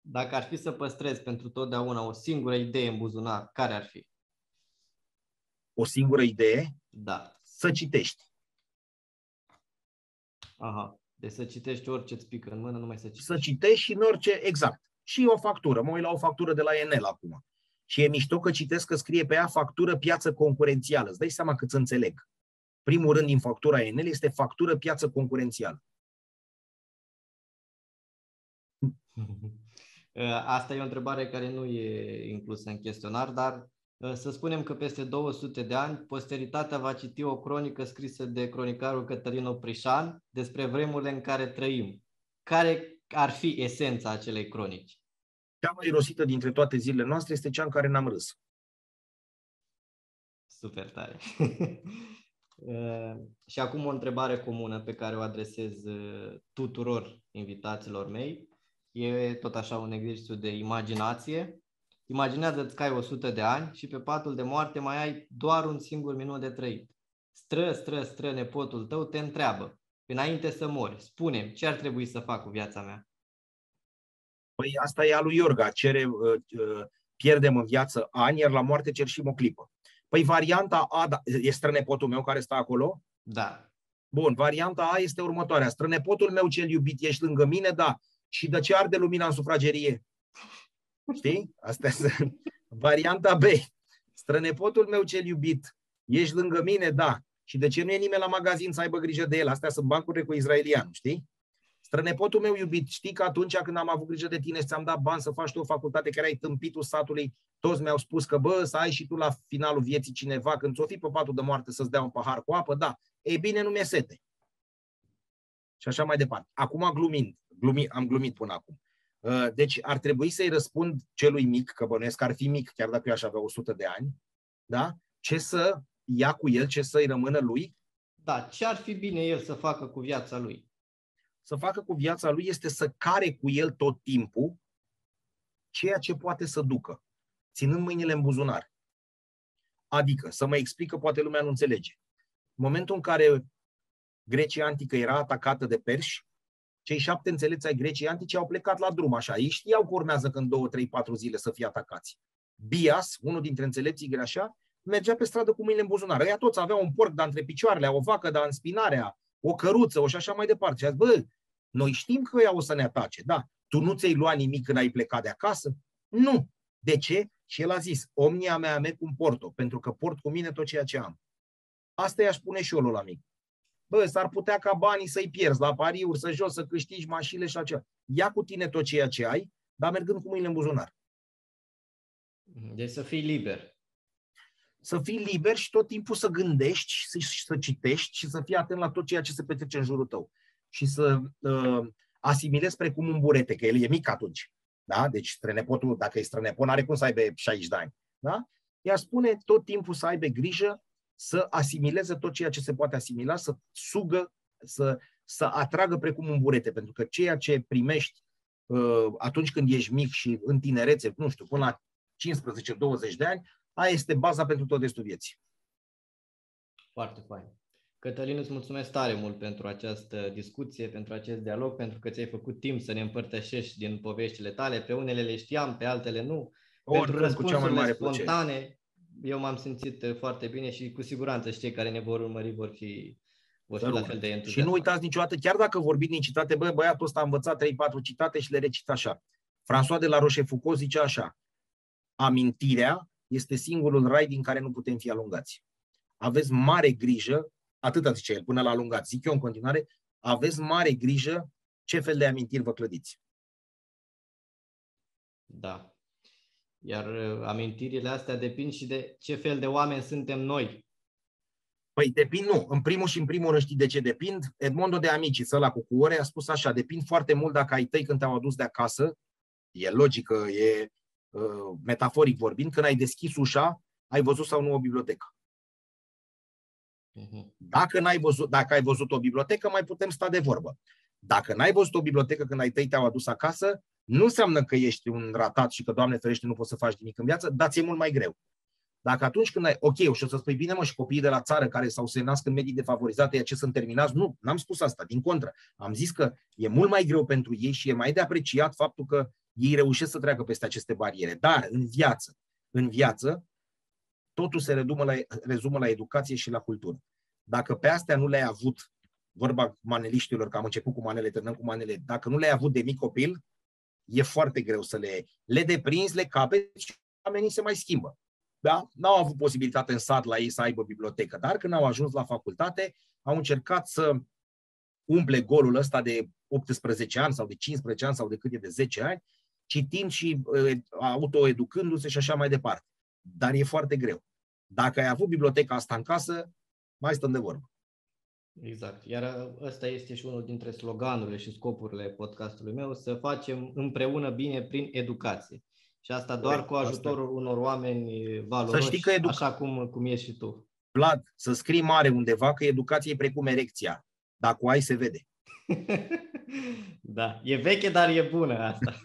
Dacă ar fi să păstrezi pentru totdeauna o singură idee în buzunar, care ar fi? O singură idee? Da. Să citești. Aha. Deci să citești orice îți pică în mână, numai să citești. Să citești și în orice, exact. Și o factură. Mă uit la o factură de la Enel acum. Și e mișto că citesc că scrie pe ea factură piață concurențială. Îți dai seama cât să înțeleg. Primul rând din factura Enel este factură piață concurențială. Asta e o întrebare care nu e inclusă în chestionar, dar uh, să spunem că peste 200 de ani posteritatea va citi o cronică scrisă de cronicarul Cătălin Oprișan despre vremurile în care trăim. Care ar fi esența acelei cronici? Cea mai rosită dintre toate zilele noastre este cea în care n-am râs. Super tare. Uh, și acum o întrebare comună pe care o adresez uh, tuturor invitaților mei. E tot așa un exercițiu de imaginație. Imaginează-ți că ai 100 de ani și pe patul de moarte mai ai doar un singur minut de trăit. Stră, stră, stră, nepotul tău te întreabă, înainte să mori, spune ce ar trebui să fac cu viața mea? Păi asta e a lui Iorga, cere, uh, uh, pierdem în viață ani, iar la moarte cerșim o clipă. Păi varianta A, da, e strănepotul meu care stă acolo? Da. Bun, varianta A este următoarea. Strănepotul meu cel iubit, ești lângă mine? Da. Și de ce arde lumina în sufragerie? Știi? Asta este varianta B. Strănepotul meu cel iubit, ești lângă mine? Da. Și de ce nu e nimeni la magazin să aibă grijă de el? Astea sunt bancurile cu izraelian, știi? Strănepotul meu iubit, știi că atunci când am avut grijă de tine și ți-am dat bani să faci tu o facultate care ai tâmpitul satului, toți mi-au spus că, bă, să ai și tu la finalul vieții cineva, când ți-o fi pe patul de moarte să-ți dea un pahar cu apă, da. Ei bine, nu mi-e sete. Și așa mai departe. Acum glumind, glumi, am glumit până acum. Uh, deci ar trebui să-i răspund celui mic, că bănuiesc că ar fi mic, chiar dacă eu aș avea 100 de ani, da? ce să ia cu el, ce să-i rămână lui? Da, ce ar fi bine el să facă cu viața lui? Să facă cu viața lui este să care cu el tot timpul ceea ce poate să ducă, ținând mâinile în buzunar. Adică, să mă explică, poate lumea nu înțelege. În momentul în care Grecia antică era atacată de perși, cei șapte înțelepți ai Greciei antice au plecat la drum așa. Ei știau că urmează în două, trei, patru zile să fie atacați. Bias, unul dintre înțelepții greșea, mergea pe stradă cu mâinile în buzunar. Ea toți aveau un porc de între picioarele, o vacă de în spinarea, o căruță, o și așa mai departe. Și a zis, bă, noi știm că ea o să ne atace, da. Tu nu ți-ai luat nimic când ai plecat de acasă? Nu. De ce? Și el a zis, omnia mea me cum porto, pentru că port cu mine tot ceea ce am. Asta i-aș spune și eu la mic. Bă, s-ar putea ca banii să-i pierzi la pariuri, să jos, să câștigi mașinile și așa. Ia cu tine tot ceea ce ai, dar mergând cu mâinile în buzunar. Deci să fii liber. Să fii liber și tot timpul să gândești, să, să citești și să fii atent la tot ceea ce se petrece în jurul tău. Și să uh, asimilezi precum un burete, că el e mic atunci. Da? Deci strănepotul, dacă e strănepot, are cum să aibă 60 de ani. Da? ea spune tot timpul să aibă grijă să asimileze tot ceea ce se poate asimila, să sugă, să, să atragă precum un burete, pentru că ceea ce primești uh, atunci când ești mic și în tinerețe, nu știu, până la 15-20 de ani, aia este baza pentru tot restul vieții. Foarte fain. Cătălin, îți mulțumesc tare mult pentru această discuție, pentru acest dialog, pentru că ți-ai făcut timp să ne împărtășești din poveștile tale. Pe unele le știam, pe altele nu. Or, pentru răspunsurile cu cea mai mare spontane, plăcere. Eu m-am simțit foarte bine și cu siguranță cei care ne vor urmări vor fi, vor fi la fel de entuziasmați. Și nu uitați niciodată, chiar dacă vorbiți din citate, bă, băiatul ăsta a învățat 3-4 citate și le recită așa. François de la Rochefoucauld zice așa, amintirea este singurul rai din care nu putem fi alungați. Aveți mare grijă atâta zice el, până la lungat. Zic eu în continuare, aveți mare grijă ce fel de amintiri vă clădiți. Da. Iar uh, amintirile astea depind și de ce fel de oameni suntem noi. Păi depind, nu. În primul și în primul rând știi de ce depind? Edmondo de Amici, ăla cu cuore, a spus așa, depind foarte mult dacă ai tăi când te-au adus de acasă, e logică, e uh, metaforic vorbind, când ai deschis ușa, ai văzut sau nu o bibliotecă. Mhm. Dacă, n-ai văzut, dacă ai văzut o bibliotecă, mai putem sta de vorbă. Dacă n-ai văzut o bibliotecă când ai tăi te-au adus acasă, nu înseamnă că ești un ratat și că, Doamne ferește, nu poți să faci nimic în viață, dar ți-e mult mai greu. Dacă atunci când ai, ok, și o să spui, bine mă, și copiii de la țară care sau se nasc în medii defavorizate, ce sunt terminați, nu, n-am spus asta, din contră. Am zis că e mult mai greu pentru ei și e mai de apreciat faptul că ei reușesc să treacă peste aceste bariere. Dar în viață, în viață, totul se rezumă la, rezumă la educație și la cultură. Dacă pe astea nu le-ai avut, vorba maneliștilor, că am început cu manele, terminăm cu manele, dacă nu le-ai avut de mic copil, e foarte greu să le, le deprinzi, le capeți și oamenii se mai schimbă. Da? N-au avut posibilitate în sat la ei să aibă bibliotecă, dar când au ajuns la facultate, au încercat să umple golul ăsta de 18 ani sau de 15 ani sau de cât e de 10 ani, citind și uh, autoeducându-se și așa mai departe dar e foarte greu. Dacă ai avut biblioteca asta în casă, mai stăm de vorbă. Exact. Iar ăsta este și unul dintre sloganurile și scopurile podcastului meu, să facem împreună bine prin educație. Și asta doar Corect, cu ajutorul asta. unor oameni valoroși, să știi că edu- așa cum, cum ești și tu. Vlad, să scrii mare undeva că educație e precum erecția. Dacă o ai, se vede. da, e veche, dar e bună asta.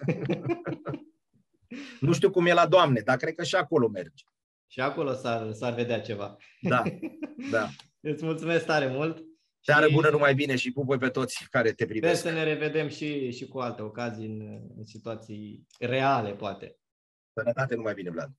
Nu știu cum e la Doamne, dar cred că și acolo merge. Și acolo s-ar, s-ar vedea ceva. Da, da. Îți mulțumesc tare mult. Seară și... bună, numai bine și pupoi pe toți care te privesc. Sper să ne revedem și, și cu alte ocazii în, în situații reale, poate. Sănătate, numai bine, Vlad.